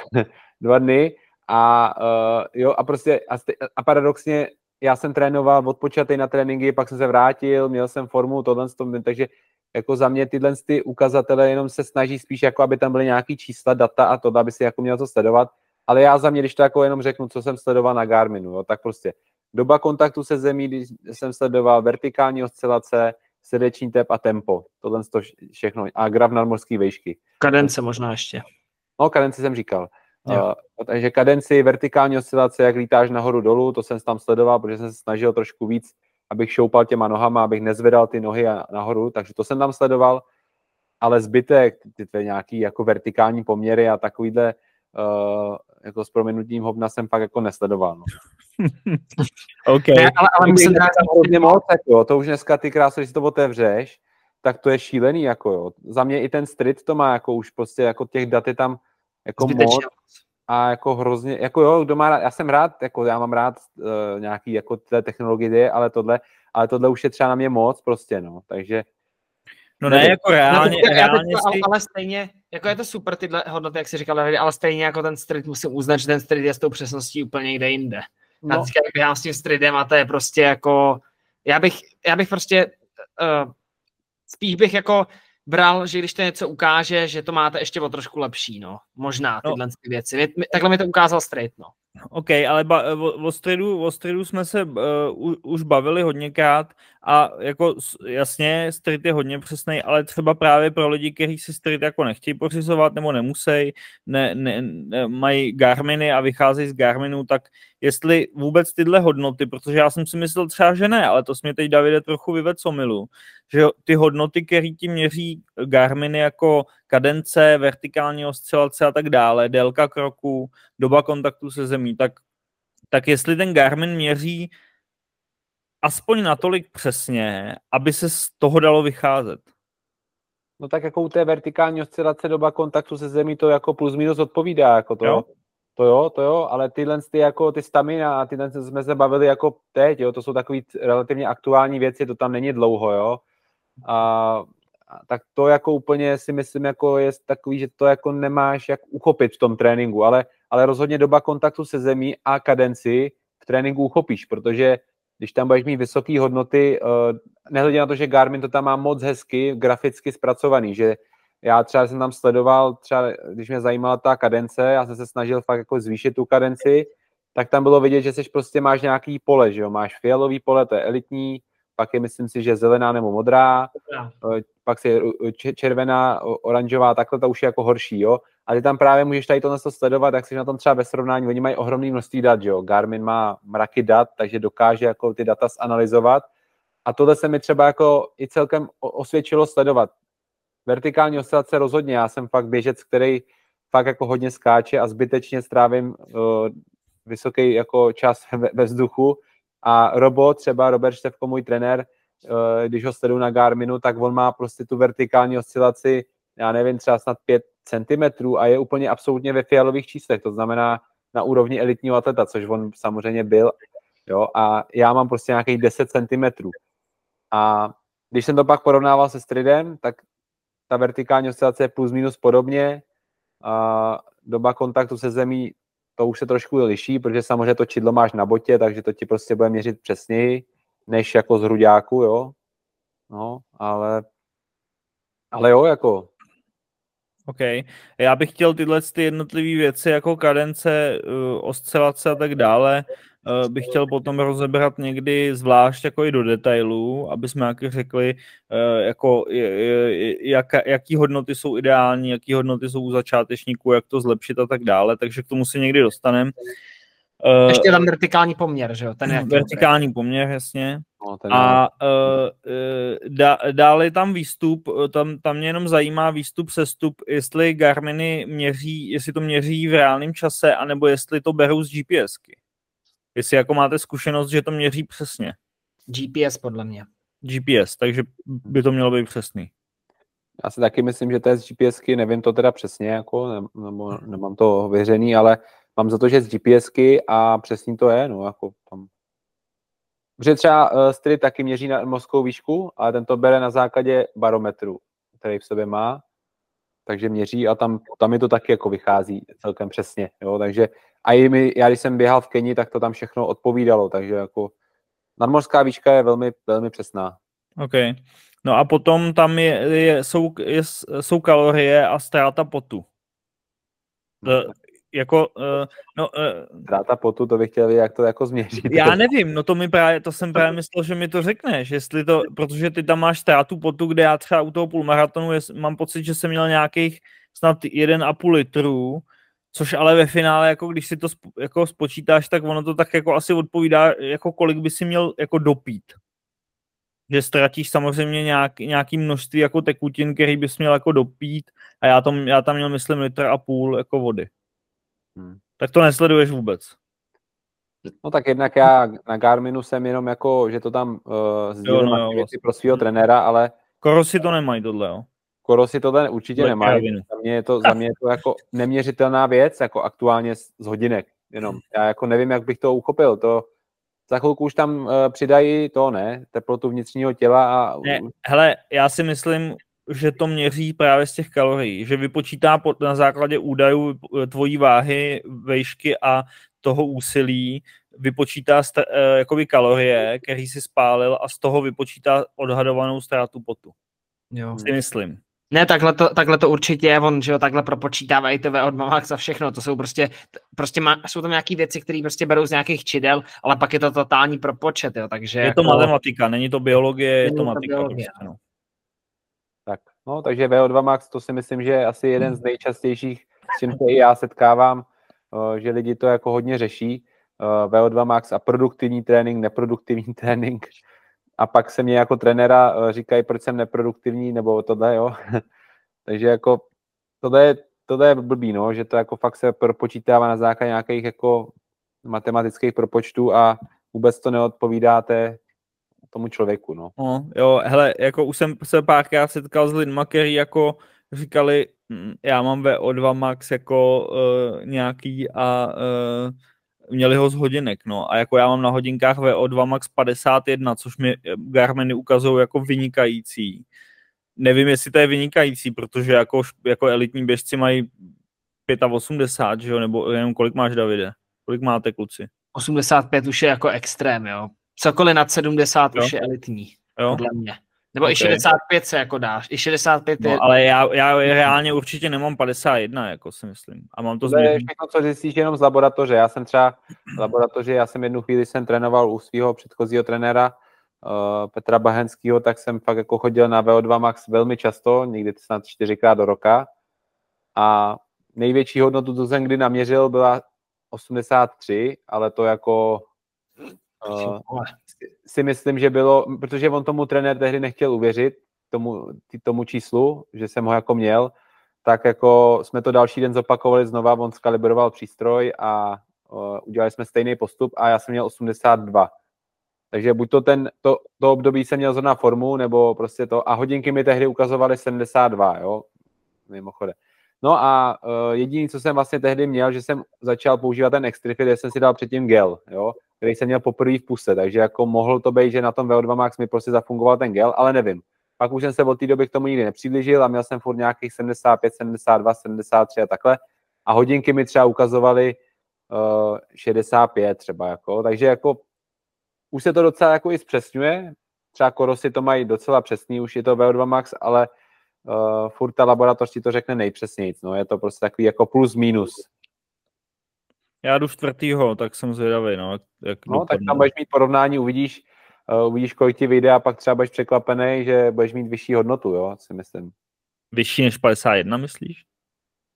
dva dny. A uh, jo, a prostě a, a paradoxně já jsem trénoval odpočatý na tréninky, pak jsem se vrátil, měl jsem formu, tohle, tohle takže jako za mě tyhle ty ukazatele jenom se snaží spíš jako, aby tam byly nějaký čísla, data a to, aby si jako měl to sledovat, ale já za mě, když to jako jenom řeknu, co jsem sledoval na Garminu, jo, tak prostě doba kontaktu se zemí, když jsem sledoval vertikální oscilace, srdeční tep a tempo, tohle to všechno, a graf nadmorské vejšky. Kadence možná ještě. No, kadenci jsem říkal. Uh, takže kadenci, vertikální oscilace, jak lítáš nahoru dolů, to jsem tam sledoval, protože jsem se snažil trošku víc, abych šoupal těma nohama, abych nezvedal ty nohy nahoru, takže to jsem tam sledoval, ale zbytek, ty tvé nějaký jako vertikální poměry a takovýhle uh, jako s proměnutím hovna jsem fakt jako nesledoval. No. OK. Ne, ale, ale dát hodně moc, jako, to už dneska ty krásy, když to otevřeš, tak to je šílený, jako jo. Za mě i ten street to má jako už prostě, jako těch dat je tam jako Zbytečně. moc a jako hrozně, jako jo, kdo má rád, já jsem rád, jako já mám rád uh, nějaký jako té technologie, ale tohle, ale tohle už je třeba na mě moc prostě, no, takže No ne, jako reálně, no, reálně si... ale, ale stejně, jako je to super tyhle hodnoty, jak si říkal, ale stejně jako ten street musím uznat, že ten street je s tou přesností úplně někde jinde. No. Já běhám s tím streetem a to je prostě jako, já bych, já bych prostě, uh, spíš bych jako bral, že když to něco ukáže, že to máte ještě o trošku lepší, no. Možná no. tyhle no. věci. Takhle mi to ukázal straight, no. OK, ale ba, o, o, středu, o středu jsme se uh, už bavili hodněkrát a jako jasně, street je hodně přesný, ale třeba právě pro lidi, kteří si street jako nechtějí pořizovat nebo nemusí, ne, ne, ne, mají Garminy a vycházejí z Garminu, tak jestli vůbec tyhle hodnoty, protože já jsem si myslel třeba, že ne, ale to jsme teď Davide trochu vyvedl milu, že ty hodnoty, které ti měří Garminy jako kadence, vertikální oscilace a tak dále, délka kroku, doba kontaktu se zemí, tak, tak jestli ten Garmin měří aspoň natolik přesně, aby se z toho dalo vycházet. No tak jako u té vertikální oscilace doba kontaktu se zemí to jako plus minus odpovídá, jako to, jo? to jo, to jo, ale tyhle ty jako ty stamina a tyhle jsme se bavili jako teď, jo, to jsou takový relativně aktuální věci, to tam není dlouho, jo, a, tak to jako úplně si myslím, jako je takový, že to jako nemáš jak uchopit v tom tréninku, ale, ale rozhodně doba kontaktu se zemí a kadenci v tréninku uchopíš, protože když tam budeš mít vysoké hodnoty, uh, nehledě na to, že Garmin to tam má moc hezky graficky zpracovaný, že já třeba jsem tam sledoval, třeba když mě zajímala ta kadence, já jsem se snažil fakt jako zvýšit tu kadenci, tak tam bylo vidět, že jsi prostě máš nějaký pole, že jo, máš fialový pole, to je elitní, pak je myslím si, že zelená nebo modrá, eh, pak si červená, oranžová, takhle to už je jako horší, jo. A ty tam právě můžeš tady to sledovat, jak jsi na tom třeba ve srovnání, oni mají ohromný množství dat, jo. Garmin má mraky dat, takže dokáže jako ty data zanalizovat. A tohle se mi třeba jako i celkem osvědčilo sledovat. Vertikální oscilace rozhodně, já jsem fakt běžec, který fakt jako hodně skáče a zbytečně strávím uh, vysoký jako čas ve, ve vzduchu, a Robo, třeba Robert Števko, můj trenér, eh, když ho sleduju na Garminu, tak on má prostě tu vertikální oscilaci, já nevím, třeba snad 5 cm a je úplně absolutně ve fialových číslech, to znamená na úrovni elitního atleta, což on samozřejmě byl, jo, a já mám prostě nějakých 10 cm. A když jsem to pak porovnával se stridem, tak ta vertikální oscilace je plus minus podobně, a doba kontaktu se zemí to už se trošku liší, protože samozřejmě to čidlo máš na botě, takže to ti prostě bude měřit přesněji, než jako z hruďáku, jo. No, ale, ale jo, jako. OK. Já bych chtěl tyhle ty jednotlivé věci jako kadence, uh, oscilace a tak dále uh, bych chtěl potom rozebrat někdy zvlášť jako i do detailů, aby jsme jak řekli, uh, jako, jak, jaký hodnoty jsou ideální, jaký hodnoty jsou u začátečníků, jak to zlepšit a tak dále, takže k tomu si někdy dostaneme. Uh, Ještě tam vertikální poměr, že jo? Ten je vertikální poměr, jasně. No, a uh, dá, dále tam výstup, tam, tam mě jenom zajímá výstup, sestup, jestli Garminy měří, jestli to měří v reálném čase, anebo jestli to berou z GPSky. Jestli jako máte zkušenost, že to měří přesně. GPS podle mě. GPS, takže by to mělo být přesný. Já si taky myslím, že to je z GPSky, nevím to teda přesně, jako, nebo nemám to věřený, ale mám za to, že z GPSky a přesně to je, no, jako tam. Protože třeba uh, Stry taky měří na mozkovou výšku, ale ten to bere na základě barometru, který v sobě má, takže měří a tam, tam mi to taky jako vychází celkem přesně, jo, takže a i mi, já když jsem běhal v Keni, tak to tam všechno odpovídalo, takže jako nadmorská výška je velmi, velmi přesná. OK. No a potom tam je, je, jsou, je, jsou kalorie a ztráta potu. Jako, uh, no, uh, Ztráta potu, to bych chtěl vědět, jak to jako změřit. Já nevím, no to mi právě, to jsem právě myslel, že mi to řekneš, jestli to, protože ty tam máš ztrátu potu, kde já třeba u toho půlmaratonu je, mám pocit, že jsem měl nějakých snad 1,5 litru, Což ale ve finále, jako když si to jako spočítáš, tak ono to tak jako asi odpovídá, jako kolik by si měl jako dopít. Že ztratíš samozřejmě nějak, nějaký množství jako tekutin, který bys měl jako dopít a já, tom, já tam měl, myslím, litr a půl jako vody. Hmm. Tak to nesleduješ vůbec. No tak jednak já na Garminu jsem jenom jako, že to tam uh, sdílím no, vlastně. pro svého trenéra, ale... Korosi to nemají tohle, jo? si to určitě nemá. Za mě, je to, za mě je to jako neměřitelná věc, jako aktuálně z hodinek. Jenom. Já jako nevím, jak bych to uchopil. To, za chvilku už tam uh, přidají to, ne, teplotu vnitřního těla a... Ne, hele, já si myslím, že to měří právě z těch kalorií, že vypočítá na základě údajů tvojí váhy, vejšky a toho úsilí, vypočítá st- uh, jakoby kalorie, který si spálil a z toho vypočítá odhadovanou ztrátu potu. Jo. Si myslím. Ne, takhle to, takhle to určitě je, on, že jo, takhle propočítávají to od Max a všechno, to jsou prostě, prostě má, jsou tam nějaké věci, které prostě berou z nějakých čidel, ale pak je to totální propočet, jo, takže... Je jako... to matematika, není to biologie, je to matematika. Biologie. Prostě, no. No, takže VO2 Max, to si myslím, že je asi jeden z nejčastějších, s čím se i já setkávám, eh, že lidi to jako hodně řeší, eh, VO2 Max a produktivní trénink, neproduktivní trénink, a pak se mě jako trenéra eh, říkají, proč jsem neproduktivní, nebo tohle, jo. Takže jako tohle je, tohle je blbý, no, že to jako fakt se propočítává na základě nějakých jako matematických propočtů a vůbec to neodpovídáte tomu člověku, no. no jo, hele, jako už jsem se párkrát setkal s lidma, kteří jako říkali, hm, já mám VO2 max jako uh, nějaký a uh, měli ho z hodinek, no. A jako já mám na hodinkách VO2 max 51, což mi Garminy ukazují jako vynikající. Nevím, jestli to je vynikající, protože jako, jako elitní běžci mají 85, že jo, nebo jenom kolik máš, Davide? Kolik máte, kluci? 85 už je jako extrém, jo. Cokoliv nad 70 jo. už je elitní, jo. podle mě. Nebo okay. i 65 se jako dáš. I 65 no, je... ale já, já reálně určitě nemám 51, jako si myslím. A mám to, to je všechno, co zjistíš jenom z laboratoře. Já jsem třeba v laboratoři, já jsem jednu chvíli jsem trénoval u svého předchozího trenéra uh, Petra Bahenského, tak jsem fakt jako chodil na VO2 max velmi často, někdy snad čtyřikrát do roka. A největší hodnotu, co jsem kdy naměřil, byla 83, ale to jako uh, si myslím, že bylo, protože on tomu trenér tehdy nechtěl uvěřit, tomu, tomu číslu, že jsem ho jako měl, tak jako jsme to další den zopakovali znova, on skalibroval přístroj a uh, udělali jsme stejný postup a já jsem měl 82. Takže buď to ten, to, to období jsem měl zrovna formu, nebo prostě to, a hodinky mi tehdy ukazovaly 72, jo, mimochodem. No a uh, jediný, co jsem vlastně tehdy měl, že jsem začal používat ten Extrifit, kde jsem si dal předtím gel, jo, který jsem měl poprvé v puse, takže jako mohl to být, že na tom VO2 Max mi prostě zafungoval ten gel, ale nevím. Pak už jsem se od té doby k tomu nikdy nepřiblížil a měl jsem furt nějakých 75, 72, 73 a takhle. A hodinky mi třeba ukazovaly uh, 65 třeba, jako, takže jako už se to docela jako i zpřesňuje, třeba korosy to mají docela přesný, už je to VO2 Max, ale uh, furt ta laboratoř ti to řekne nejpřesněji, no, je to prostě takový jako plus minus. Já jdu čtvrtýho, tak jsem zvědavý, no. Jak no, tak tam budeš mít porovnání, uvidíš, uh, uvidíš, kolik ti vyjde a pak třeba budeš překvapený, že budeš mít vyšší hodnotu, jo, si myslím. Vyšší než 51, myslíš?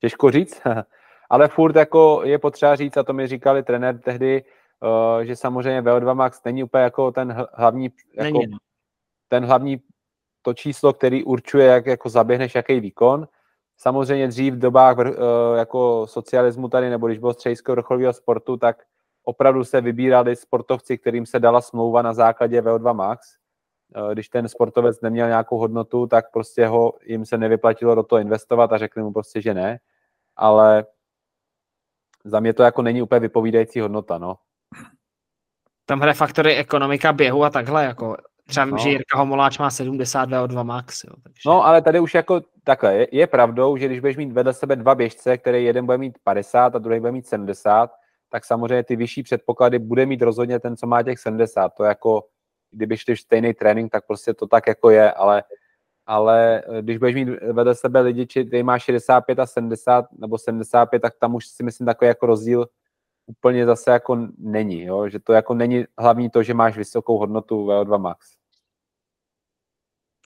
Těžko říct, ale furt jako je potřeba říct, a to mi říkali trenér tehdy, uh, že samozřejmě VO2 Max není úplně jako ten hlavní, jako není. No. ten hlavní to číslo, který určuje, jak jako zaběhneš jaký výkon. Samozřejmě dřív v dobách uh, jako socialismu tady, nebo když bylo středisko vrcholového sportu, tak opravdu se vybírali sportovci, kterým se dala smlouva na základě VO2 max. Uh, když ten sportovec neměl nějakou hodnotu, tak prostě ho, jim se nevyplatilo do toho investovat a řekli mu prostě, že ne. Ale za mě to jako není úplně vypovídající hodnota, no. Tam hraje faktory ekonomika běhu a takhle, jako Třeba no. že Jirka Homoláč má 72 o 2 max. Jo, takže... No, ale tady už jako takhle. Je, je pravdou, že když budeš mít vedle sebe dva běžce, který jeden bude mít 50 a druhý bude mít 70, tak samozřejmě ty vyšší předpoklady bude mít rozhodně ten, co má těch 70. To jako, kdyby šli stejný trénink, tak prostě to tak jako je, ale ale eh, když budeš mít vedle sebe lidi, který má 65 a 70 nebo 75, tak tam už si myslím takový jako rozdíl úplně zase jako není, jo? že to jako není hlavní to, že máš vysokou hodnotu VO2 max.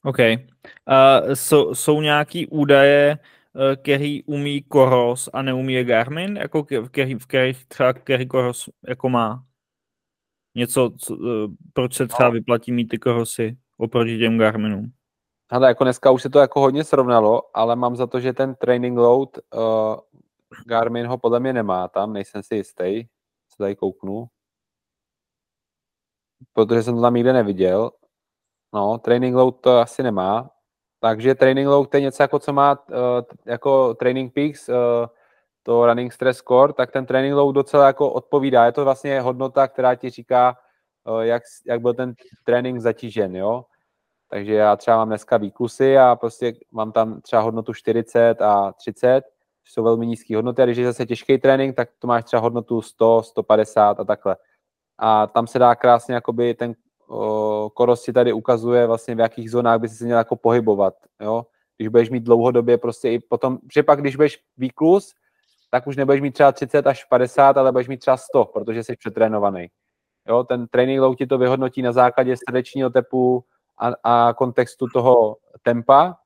OK. Uh, so, jsou nějaký údaje, uh, který umí Koros a neumí je Garmin? Jako který, v kterých třeba který Koros jako má? Něco, co, uh, proč se třeba no. vyplatí mít ty Korosy oproti těm Garminům? Ale jako dneska už se to jako hodně srovnalo, ale mám za to, že ten training load uh, Garmin ho podle mě nemá tam, nejsem si jistý, se tady kouknu. Protože jsem to tam nikde neviděl. No, training load to asi nemá. Takže training load to je něco jako co má uh, jako training peaks, uh, to running stress score, tak ten training load docela jako odpovídá. Je to vlastně hodnota, která ti říká, uh, jak, jak byl ten trénink zatížen, jo. Takže já třeba mám dneska výkusy a prostě mám tam třeba hodnotu 40 a 30, jsou velmi nízké hodnoty a když je zase těžký trénink, tak to máš třeba hodnotu 100, 150 a takhle. A tam se dá krásně jakoby ten o, Koros si tady ukazuje vlastně v jakých zónách by se měl jako pohybovat, jo. Když budeš mít dlouhodobě prostě i potom, že pak když budeš výklus, tak už nebudeš mít třeba 30 až 50, ale budeš mít třeba 100, protože jsi přetrénovaný. Jo, ten training load ti to vyhodnotí na základě srdečního tepu a, a kontextu toho tempa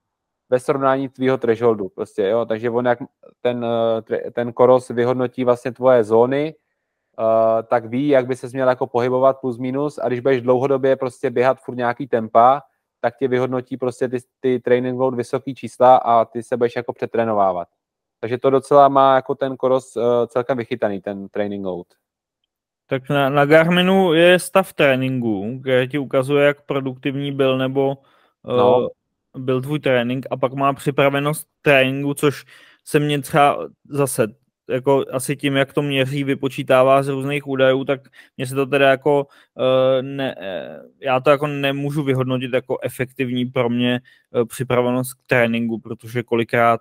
ve srovnání tvýho thresholdu. Prostě, jo? Takže on jak ten, eh, ten koros vyhodnotí vlastně tvoje zóny, uh, tak ví, jak by se měl jako pohybovat plus minus a když budeš dlouhodobě prostě běhat furt nějaký tempa, tak tě vyhodnotí prostě ty, ty training load vysoký čísla a ty se budeš jako přetrénovávat. Takže to docela má jako ten koros uh, celkem vychytaný, ten training load. Tak na, na Garminu je stav tréninku, kde ti ukazuje, jak produktivní byl nebo uh, no. Byl tvůj trénink a pak má připravenost tréninku, což se mě třeba zase jako asi tím, jak to měří, vypočítává z různých údajů, tak mě se to teda jako uh, ne, já to jako nemůžu vyhodnotit jako efektivní pro mě uh, připravenost k tréninku, protože kolikrát,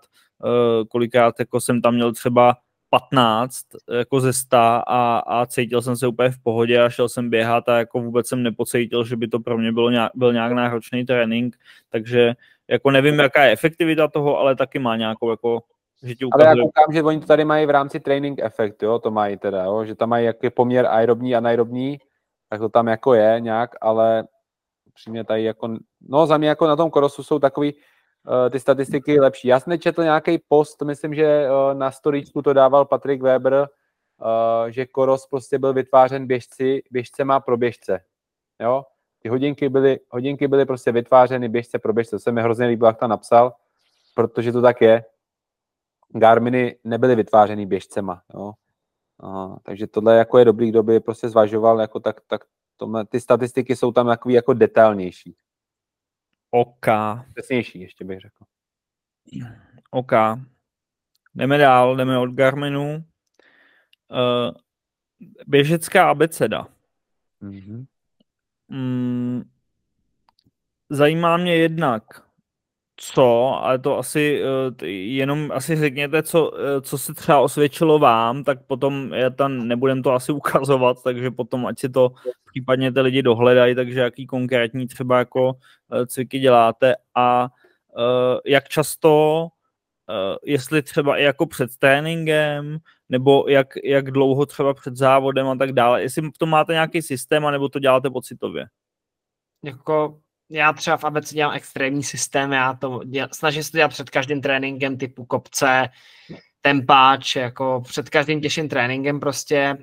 kolikrát jako jsem tam měl třeba 15 jako ze 100 a, a cítil jsem se úplně v pohodě a šel jsem běhat a jako vůbec jsem nepocítil, že by to pro mě bylo nějak, byl nějak náročný trénink, takže jako nevím, jaká je efektivita toho, ale taky má nějakou jako že ti ukazuje... Ale já koukám, že oni to tady mají v rámci training efekt, jo, to mají teda, jo, že tam mají jaký poměr aerobní a naerobní, tak to tam jako je nějak, ale přímě tady jako, no za mě jako na tom korosu jsou takový, ty statistiky lepší. Já jsem nečetl nějaký post, myslím, že uh, na storíčku to dával Patrik Weber, uh, že koros prostě byl vytvářen běžci, běžcema pro běžce, jo. Ty hodinky byly, hodinky byly prostě vytvářeny běžce pro běžce, to se mi hrozně líbilo, jak to napsal, protože to tak je. Garminy nebyly vytvářeny běžcema, jo. A, takže tohle jako je dobrý, kdo by prostě zvažoval, jako tak, tak tomhle, ty statistiky jsou tam takový jako detailnější. OK. Přesnější, ještě bych řekl. OK. Jdeme dál, jdeme od Garminu. Uh, běžecká abeceda. Mm-hmm. Mm, zajímá mě jednak, co, ale to asi uh, jenom asi řekněte, co, uh, co se třeba osvědčilo vám, tak potom já tam nebudem to asi ukazovat, takže potom ať si to případně ty lidi dohledají, takže jaký konkrétní třeba jako uh, cviky děláte a jak často, jestli třeba i jako před tréninkem, nebo jak, jak dlouho třeba před závodem a tak dále, jestli to máte nějaký systém, nebo to děláte pocitově. Jako já třeba v ABC dělám extrémní systém, já to děl, snažím se to dělat před každým tréninkem typu kopce, tempáč, jako před každým těžším tréninkem prostě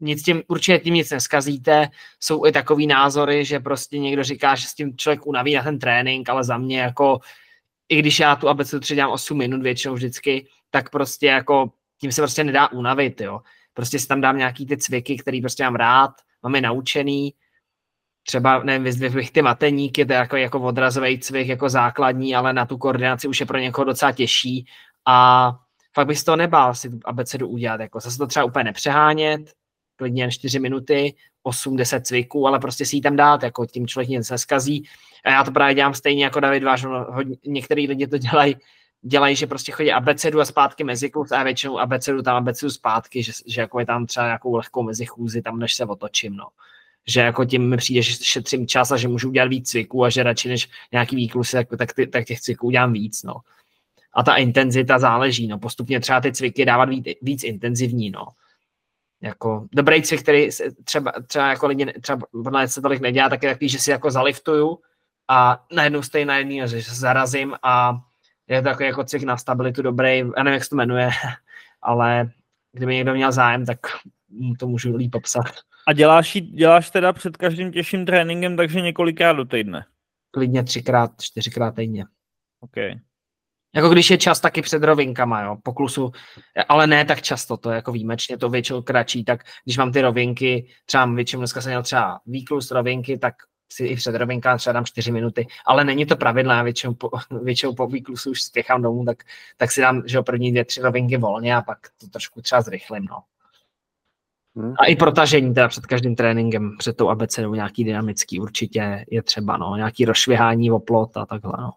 nic tím, určitě tím nic neskazíte. Jsou i takový názory, že prostě někdo říká, že s tím člověk unaví na ten trénink, ale za mě jako, i když já tu ABC třeba dělám 8 minut většinou vždycky, tak prostě jako tím se prostě nedá unavit, jo. Prostě si tam dám nějaký ty cviky, který prostě mám rád, mám je naučený, třeba, nevím, vyzdvihl ty mateníky, to je jako, jako odrazový cvik, jako základní, ale na tu koordinaci už je pro někoho docela těžší a fakt bych to nebál si tu abecedu udělat, jako zase to třeba úplně nepřehánět, klidně jen 4 minuty, 8-10 cviků, ale prostě si ji tam dát, jako tím člověk nic neskazí. A já to právě dělám stejně jako David Váš, některý lidi to dělají, dělají, že prostě chodí abecedu a zpátky meziklus a většinou abecedu tam abecedu zpátky, že, že jako je tam třeba nějakou lehkou mezichůzi tam, než se otočím, no že jako tím mi přijde, že šetřím čas a že můžu udělat víc cviků a že radši než nějaký výklusy, tak, tak, ty, tak těch cviků udělám víc, no. A ta intenzita záleží, no. Postupně třeba ty cviky dávat víc, víc intenzivní, no. Jako dobrý cvik, který třeba, třeba jako lidi, třeba se tolik nedělá, tak je takový, že si jako zaliftuju a najednou stejně na jedný, že se zarazím a je to takový jako cvik na stabilitu dobrý, já nevím, jak se to jmenuje, ale kdyby někdo měl zájem, tak to můžu líp popsat. A děláš, děláš teda před každým těžším tréninkem, takže několikrát do týdne? Klidně třikrát, čtyřikrát týdně. OK. Jako když je čas taky před rovinkama, jo, po klusu, ale ne tak často, to je jako výjimečně, to většinou kratší, tak když mám ty rovinky, třeba většinou dneska jsem měl třeba výklus rovinky, tak si i před rovinká třeba dám čtyři minuty, ale není to pravidlo, já většinou po, většinou po výklusu už spěchám domů, tak, tak si dám, že první dvě, tři rovinky volně a pak to trošku třeba zrychlím, no. Hmm. A i protažení teda před každým tréninkem, před tou abecedou nějaký dynamický určitě je třeba, no, nějaký rozšvěhání o plot a takhle, no.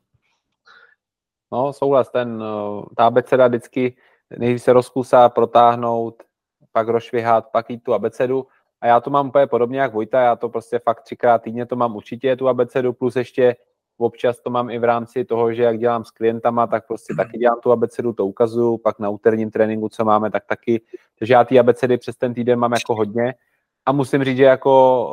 No, souhlas, ten, eh, ta abeceda vždycky nejdřív se rozkusá, protáhnout, pak rozšvihat, pak jít tu abecedu. A já to mám úplně podobně jak Vojta, já to prostě fakt třikrát týdně to mám určitě tu abecedu, plus ještě občas to mám i v rámci toho, že jak dělám s klientama, tak prostě taky dělám tu abecedu, to ukazuju, pak na úterním tréninku, co máme, tak taky. Takže já ty abecedy přes ten týden mám jako hodně. A musím říct, že jako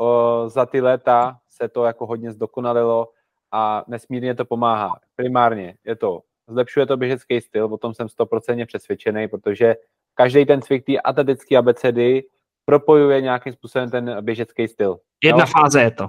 uh, za ty léta se to jako hodně zdokonalilo a nesmírně to pomáhá. Primárně je to, zlepšuje to běžecký styl, o tom jsem stoprocentně přesvědčený, protože každý ten cvik té atletické abecedy propojuje nějakým způsobem ten běžecký styl. Jedna jo? fáze je to.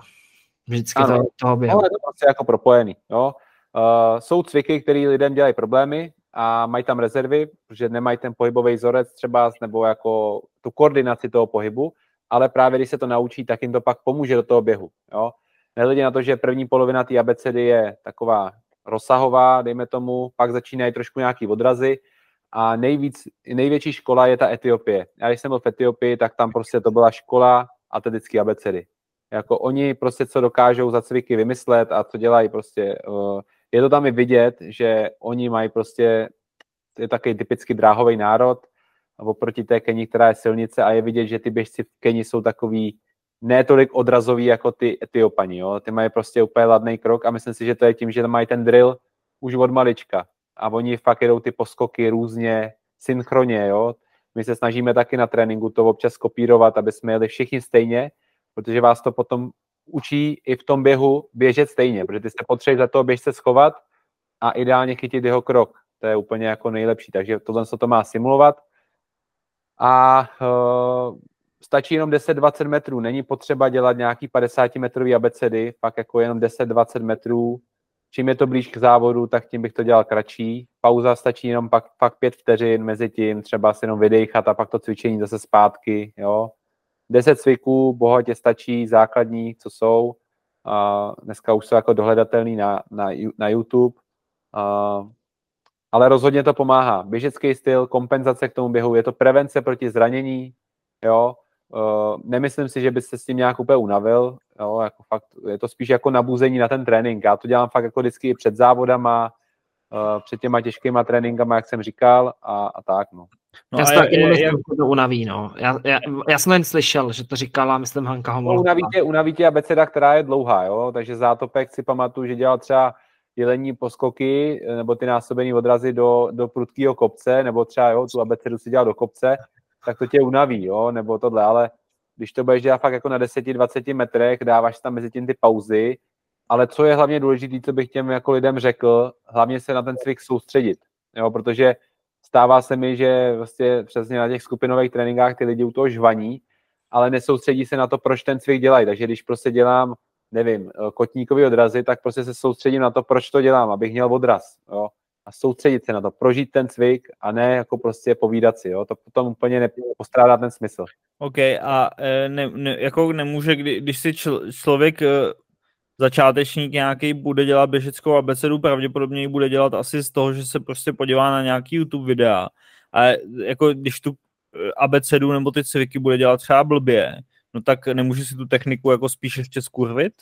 Vždycky ano, to, toho běhu. Ale je to prostě jako propojený. Jo? Uh, jsou cviky, které lidem dělají problémy a mají tam rezervy, protože nemají ten pohybový vzorec třeba, nebo jako tu koordinaci toho pohybu, ale právě když se to naučí, tak jim to pak pomůže do toho běhu. Jo? Nehledě na to, že první polovina té abecedy je taková rozsahová, dejme tomu, pak začínají trošku nějaký odrazy a nejvíc, největší škola je ta Etiopie. Já když jsem byl v Etiopii, tak tam prostě to byla škola atletické abecedy. Jako oni prostě co dokážou za cviky vymyslet a co dělají prostě, uh, je to tam i vidět, že oni mají prostě, je takový typicky dráhový národ, oproti té Keni, která je silnice a je vidět, že ty běžci v Keni jsou takový ne tolik odrazoví jako ty Etiopani, jo? ty mají prostě úplně ladný krok a myslím si, že to je tím, že tam mají ten drill už od malička a oni fakt jedou ty poskoky různě, synchronně, jo. My se snažíme taky na tréninku to občas kopírovat, aby jsme jeli všichni stejně, protože vás to potom učí i v tom běhu běžet stejně, protože ty se potřebuješ za toho běžce schovat a ideálně chytit jeho krok. To je úplně jako nejlepší, takže tohle se to má simulovat. A uh, stačí jenom 10-20 metrů, není potřeba dělat nějaký 50 metrový abecedy, pak jako jenom 10-20 metrů čím je to blíž k závodu, tak tím bych to dělal kratší. Pauza stačí jenom pak, pak pět vteřin mezi tím, třeba si jenom vydechat a pak to cvičení zase zpátky, jo. Deset cviků bohatě stačí, základní, co jsou. A dneska už jsou jako dohledatelný na, na, na YouTube. A, ale rozhodně to pomáhá. Běžecký styl, kompenzace k tomu běhu, je to prevence proti zranění, jo. Uh, nemyslím si, že by se s tím nějak úplně unavil, jo, jako fakt, je to spíš jako nabuzení na ten trénink. Já to dělám fakt jako vždycky před závodama, uh, před těma těžkýma tréninkama, jak jsem říkal, a, a tak, no. No já jsem taky nemyslím, že to unaví, no. Já, já, já, jsem jen slyšel, že to říkala, myslím, Hanka Homol. No, unaví, tě, unaví tě abeceda, která je dlouhá, jo, takže zátopek si pamatuju, že dělal třeba dělení poskoky nebo ty násobení odrazy do, do prudkého kopce, nebo třeba jo, tu abecedu si dělal do kopce, tak to tě unaví, jo, nebo tohle, ale když to budeš dělat fakt jako na 10-20 metrech, dáváš tam mezi tím ty pauzy, ale co je hlavně důležité, co bych těm jako lidem řekl, hlavně se na ten cvik soustředit, jo, protože stává se mi, že vlastně přesně na těch skupinových tréninkách ty lidi u toho žvaní, ale nesoustředí se na to, proč ten cvik dělají. Takže když prostě dělám, nevím, kotníkový odrazy, tak prostě se soustředím na to, proč to dělám, abych měl odraz. Jo a soustředit se na to, prožít ten cvik a ne jako prostě povídat si, jo? to potom úplně nepostrádá ten smysl. OK, a e, ne, ne, jako nemůže, kdy, když si čl, člověk e, začátečník nějaký bude dělat běžeckou abecedu, pravděpodobně ji bude dělat asi z toho, že se prostě podívá na nějaký YouTube videa. A jako když tu e, abecedu nebo ty cviky bude dělat třeba blbě, no tak nemůže si tu techniku jako spíš ještě skurvit?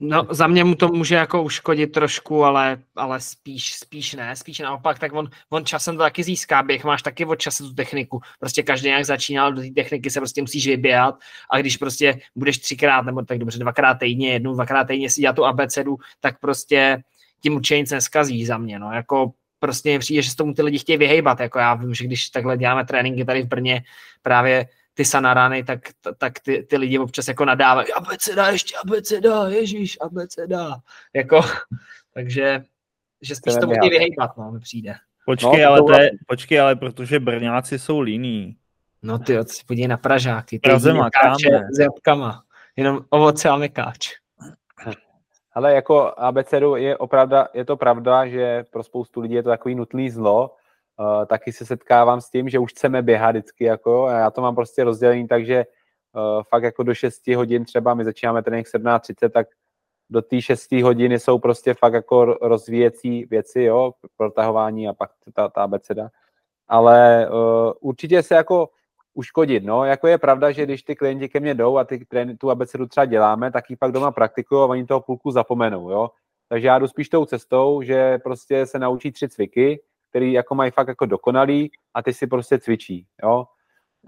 No, za mě mu to může jako uškodit trošku, ale, ale spíš, spíš ne, spíš naopak, tak on, on časem to taky získá, běh máš taky od času tu techniku, prostě každý nějak začínal, do té techniky se prostě musíš vyběhat. A když prostě budeš třikrát, nebo tak dobře dvakrát týdně, jednou, dvakrát týdně si dělat tu abecedu, tak prostě tím určitě nic neskazí za mě, no, jako prostě přijde, že s tomu ty lidi chtějí vyhejbat, jako já vím, že když takhle děláme tréninky tady v Brně, právě ty sanarany, tak, tak ty, ty lidi občas jako nadávají, abeceda, ještě abeceda, ježíš, abeceda. Jako, takže, že spíš to může vyhejbat, no, mi přijde. Počkej, no, ale to je, počkej, ale protože Brňáci jsou líní. No ty, si podívej na Pražáky. Ty Praze makáme. S jabkama. Jenom ovoce a mekáč. Ale jako abecedu je, opravdu, je to pravda, že pro spoustu lidí je to takový nutný zlo, uh, taky se setkávám s tím, že už chceme běhat vždycky, jako, a já to mám prostě rozdělený, takže uh, fakt jako do 6 hodin třeba, my začínáme trénink 17.30, tak do té 6 hodiny jsou prostě fakt jako rozvíjecí věci, jo, protahování a pak ta, ta abeceda. Ale uh, určitě se jako uškodit. No, jako je pravda, že když ty klienti ke mně jdou a ty trén, tu abecedu třeba děláme, tak ji pak doma praktikují a oni toho půlku zapomenou, jo. Takže já jdu spíš tou cestou, že prostě se naučí tři cviky, který jako mají fakt jako dokonalý a ty si prostě cvičí, jo.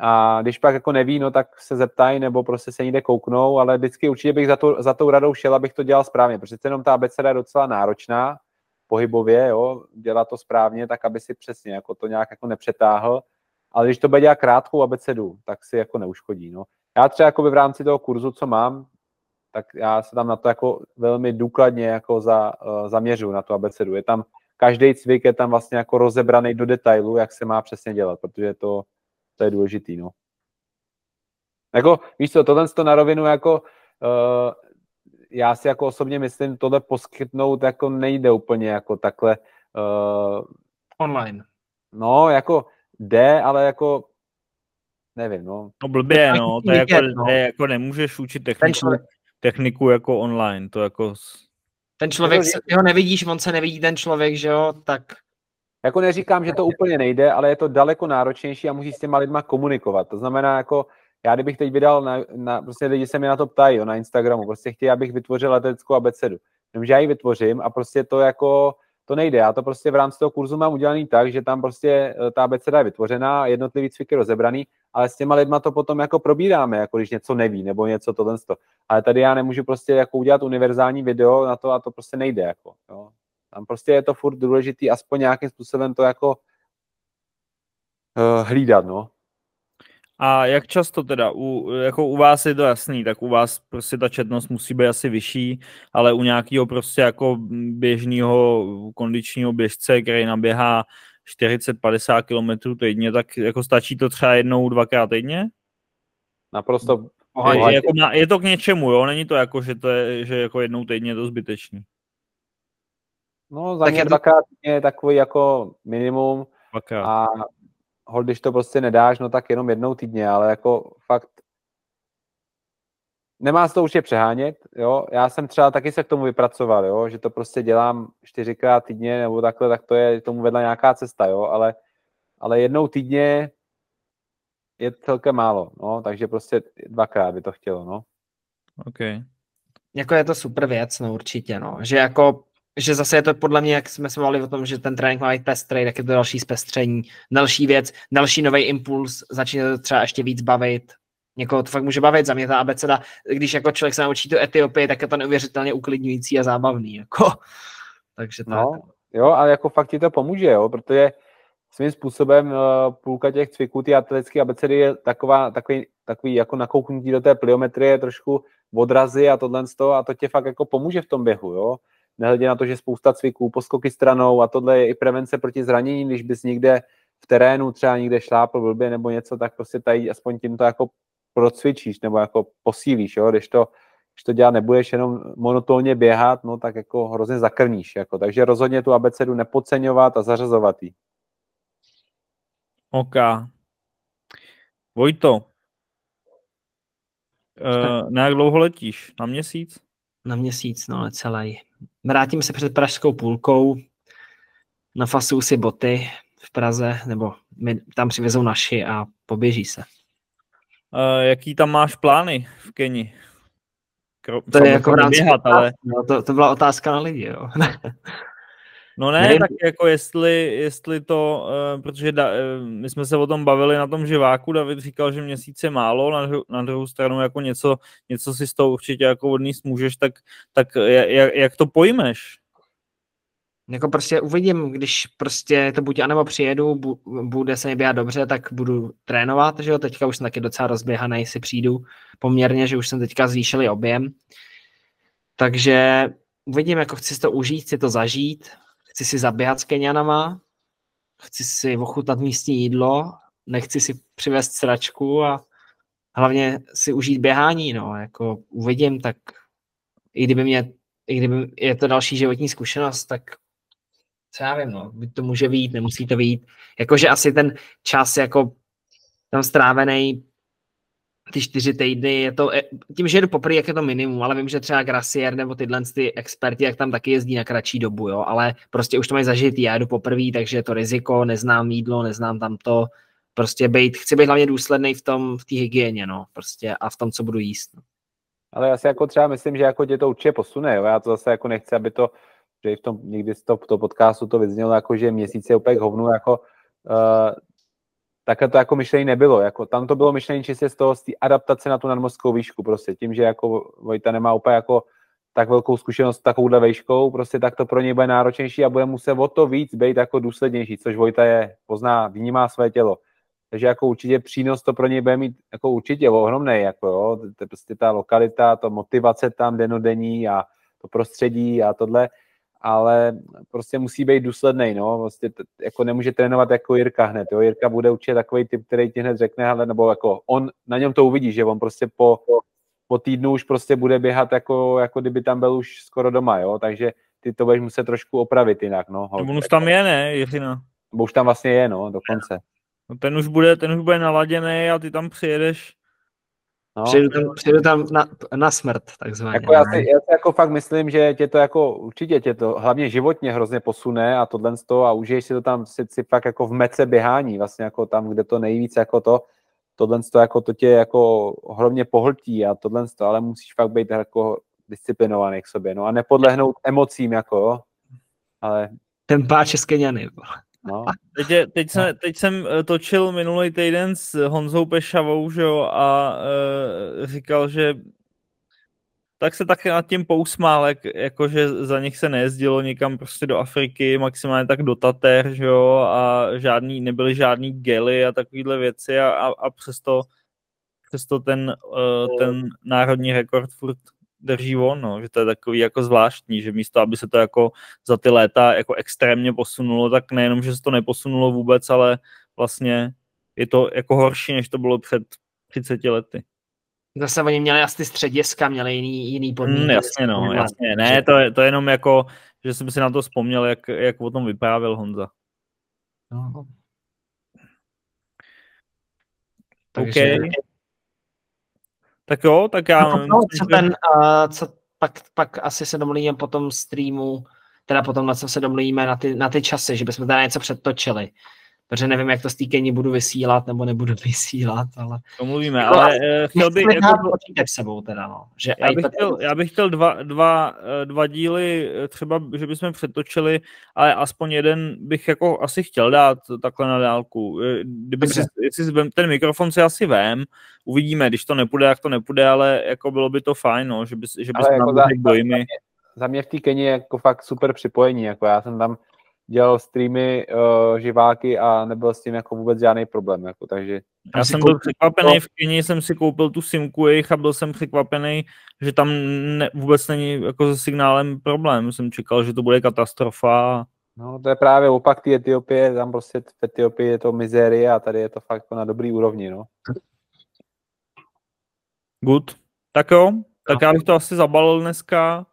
A když pak jako neví, no tak se zeptají nebo prostě se někde kouknou, ale vždycky určitě bych za, to, za tou radou šel, abych to dělal správně, protože jenom ta abeceda je docela náročná pohybově, jo, dělat to správně, tak aby si přesně jako to nějak jako nepřetáhl, ale když to bude dělat krátkou abecedu, tak si jako neuškodí, no. Já třeba jako v rámci toho kurzu, co mám, tak já se tam na to jako velmi důkladně jako za, uh, zaměřuju na tu abecedu. Je tam každý cvik je tam vlastně jako rozebraný do detailu, jak se má přesně dělat, protože to, to je důležitý, no. Jako, víš co, tohle to na rovinu jako uh, já si jako osobně myslím, tohle poskytnout jako nejde úplně jako takhle uh, online. No, jako jde, ale jako nevím, no. No blbě, no, to je jako, no. je, jako nemůžeš učit techniku, techniku jako online, to jako... Ten člověk, jako, ty ho nevidíš, on se nevidí ten člověk, že jo, tak... Jako neříkám, že to úplně nejde, ale je to daleko náročnější a musí s těma lidma komunikovat. To znamená, jako já kdybych teď vydal, na, na, prostě lidi se mi na to ptají, jo, na Instagramu, prostě chtějí, abych vytvořil leteckou abecedu. Jenomže já ji vytvořím a prostě to jako, to nejde. Já to prostě v rámci toho kurzu mám udělaný tak, že tam prostě eh, ta abeceda je vytvořená, jednotlivý cviky rozebraný, ale s těma lidma to potom jako probíráme, jako když něco neví nebo něco to ten Ale tady já nemůžu prostě jako udělat univerzální video na to a to prostě nejde. Jako, jo. Tam prostě je to furt důležitý aspoň nějakým způsobem to jako uh, hlídat, no. A jak často teda, u, jako u vás je to jasný, tak u vás prostě ta četnost musí být asi vyšší, ale u nějakého prostě jako běžného kondičního běžce, který naběhá 40-50 km týdně, tak jako stačí to třeba jednou, dvakrát týdně? Naprosto. Je, jako na, je to k něčemu, jo? Není to jako, že, to je, že jako jednou týdně je to zbytečný. No, za tak mě dvakrát týdně je takový jako minimum. Dvakrát. A hol, když to prostě nedáš, no tak jenom jednou týdně, ale jako fakt nemá se to určitě přehánět, jo, já jsem třeba taky se k tomu vypracoval, jo, že to prostě dělám čtyřikrát týdně nebo takhle, tak to je tomu vedla nějaká cesta, jo, ale, ale jednou týdně je celkem málo, no, takže prostě dvakrát by to chtělo, no. OK. Jako je to super věc, no určitě, no, že jako že zase je to podle mě, jak jsme se mluvili o tom, že ten trénink má být pestrý, tak je to další zpestření, další věc, další nový impuls, začne to třeba ještě víc bavit, někoho to fakt může bavit, za mě ta abeceda, když jako člověk se naučí tu Etiopii, tak je to neuvěřitelně uklidňující a zábavný, jako. takže tak. No, jo, ale jako fakt ti to pomůže, jo, protože svým způsobem uh, půlka těch cviků, ty atletické abecedy je taková, takový, takový jako nakouknutí do té pliometrie, trošku odrazy a tohle a to tě fakt jako pomůže v tom běhu, jo nehledě na to, že spousta cviků, poskoky stranou a tohle je i prevence proti zranění, když bys někde v terénu třeba někde šlápl blbě nebo něco, tak prostě tady aspoň tím to jako procvičíš nebo jako posílíš, jo? Když to, když to dělat nebudeš jenom monotónně běhat, no tak jako hrozně zakrníš, jako. takže rozhodně tu abecedu nepodceňovat a zařazovat ji. OK. Vojto, uh, na jak dlouho letíš? Na měsíc? Na měsíc, no celý. Vrátím se před pražskou půlkou, nafasuju si boty v Praze, nebo mi tam přivezou naši a poběží se. Uh, jaký tam máš plány v Keni? Kro- to je jako rámci běhat, ale... no, to, to byla otázka na lidi, jo. No ne, ne, tak jako jestli, jestli to, uh, protože da, uh, my jsme se o tom bavili na tom živáku, David říkal, že měsíc je málo, na, dru, na druhou stranu jako něco, něco si z toho určitě jako odníst můžeš, tak, tak jak, jak to pojmeš? Jako prostě uvidím, když prostě to buď anebo přijedu, bu, bude se mi běhat dobře, tak budu trénovat, že jo, teďka už jsem taky docela rozběhaný, si přijdu poměrně, že už jsem teďka zvýšil objem, takže uvidím, jako chci si to užít, chci to zažít, chci si zaběhat s Kenianama, chci si ochutnat místní jídlo, nechci si přivést sračku a hlavně si užít běhání, no, jako uvidím, tak i kdyby mě, i kdyby je to další životní zkušenost, tak co já vím, no, to může vyjít, nemusí to vyjít. Jakože asi ten čas jako tam strávený ty čtyři týdny, je to, e, tím, že jdu poprvé, jak je to minimum, ale vím, že třeba Gracier nebo tyhle ty experti, jak tam taky jezdí na kratší dobu, jo, ale prostě už to mají zažít, já jdu poprvé, takže je to riziko, neznám jídlo, neznám tam to, prostě být, chci být hlavně důsledný v tom, v té hygieně, no, prostě a v tom, co budu jíst. No. Ale já si jako třeba myslím, že jako tě to určitě posune, jo? já to zase jako nechci, aby to, že v tom někdy z toho, to podcastu to vyznělo jako, že měsíc je úplně hovnu, jako uh, takhle to jako myšlení nebylo, jako tam to bylo myšlení čistě z toho, z té adaptace na tu nadmořskou výšku, prostě tím, že jako Vojta nemá úplně jako tak velkou zkušenost s takovouhle vejškou, prostě tak to pro něj bude náročnější a bude muset o to víc být jako důslednější, což Vojta je, pozná, vnímá své tělo. Takže jako určitě přínos to pro něj bude mít jako určitě ohromný, jako jo, to prostě ta lokalita, to motivace tam denodenní a to prostředí a tohle, ale prostě musí být důsledný, no, prostě t- jako nemůže trénovat jako Jirka hned, jo, Jirka bude určitě takový typ, který ti hned řekne, ale nebo jako on, na něm to uvidí, že on prostě po, po týdnu už prostě bude běhat jako, jako kdyby tam byl už skoro doma, jo, takže ty to budeš muset trošku opravit jinak, no. On už tam je, ne, Jiřina? Bo už tam vlastně je, no, dokonce. No ten už bude, ten už bude naladěný a ty tam přijedeš. No. Přijedu tam, přijedu tam na, na smrt, takzvaně. Jako já, si, já si jako fakt myslím, že tě to jako, určitě tě to hlavně životně hrozně posune a tohle z toho a užiješ si to tam si, si fakt jako v mece běhání, vlastně jako tam, kde to nejvíc jako to, tohle to jako to tě jako ohromně pohltí a tohle to, ale musíš fakt být jako disciplinovaný k sobě, no a nepodlehnout emocím jako, jo, ale... Ten páč z Keniany. No. Teď, je, teď, jsem, teď jsem eh, točil minulý týden s Honzou Pešavou, že jo, a e, říkal, že tak se taky nad tím pousmál, jak, jakože za nich se nejezdilo někam prostě do Afriky, maximálně tak do Tater, že jo, a žádný, nebyly žádný gely a takovýhle věci a, a, a přesto, přesto ten, uh, ten národní rekord furt drží on, no, že to je takový jako zvláštní, že místo, aby se to jako za ty léta jako extrémně posunulo, tak nejenom, že se to neposunulo vůbec, ale vlastně je to jako horší, než to bylo před 30 lety. Zase oni měli asi střediska, měli jiný, jiný podmínky. Mm, jasně, no, jasně. Ne, to je, to je jenom jako, že jsem si na to vzpomněl, jak, jak o tom vyprávěl Honza. No. Takže, okay. Tak jo, tak já... No, no, co ten, uh, co pak, pak asi se domluvíme po tom streamu, teda potom na co se domluvíme na ty, na ty časy, že bychom teda něco předtočili protože nevím, jak to z té budu vysílat nebo nebudu vysílat, ale... To mluvíme, jako, ale uh, chtěl bych... Jako... počítač sebou teda, no. Že já, bych chtěl, já bych chtěl dva, dva, eh, dva díly, eh, třeba, že bychom přetočili, ale aspoň jeden bych jako asi chtěl dát takhle na dálku. Kdyby si, jestli si ten mikrofon si asi vem, uvidíme, když to nepůjde, jak to nepůjde, ale jako bylo by to fajn, no, že by, že by jako za, dojmy. Za mě v té Keni je jako fakt super připojení, jako já jsem tam dělal streamy uh, živáky a nebyl s tím jako vůbec žádný problém, jako, takže... Já jsem byl překvapený, v Kyni jsem si koupil tu simku jejich a byl jsem překvapený, že tam ne, vůbec není jako se signálem problém. Jsem čekal, že to bude katastrofa. No, to je právě opak té Etiopie, tam prostě v Etiopii je to mizérie a tady je to fakt na dobrý úrovni, no. Good. Tak jo, tak já bych to asi zabalil dneska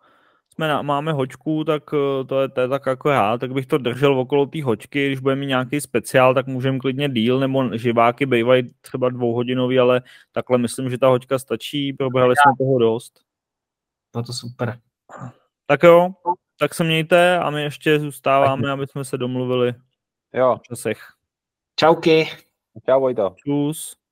jsme na, máme hočku, tak eh, to je, to je tak jako já, tak bych to držel okolo té hočky, když bude mít nějaký speciál, tak můžeme klidně díl, nebo živáky bývají třeba dvouhodinový, ale takhle myslím, že ta hočka stačí, probrali jsme toho dost. No to super. Tak jo, tak se mějte a my ještě zůstáváme, aby jsme se domluvili jo. v časech. Čauky. Čau Vojto. Čus.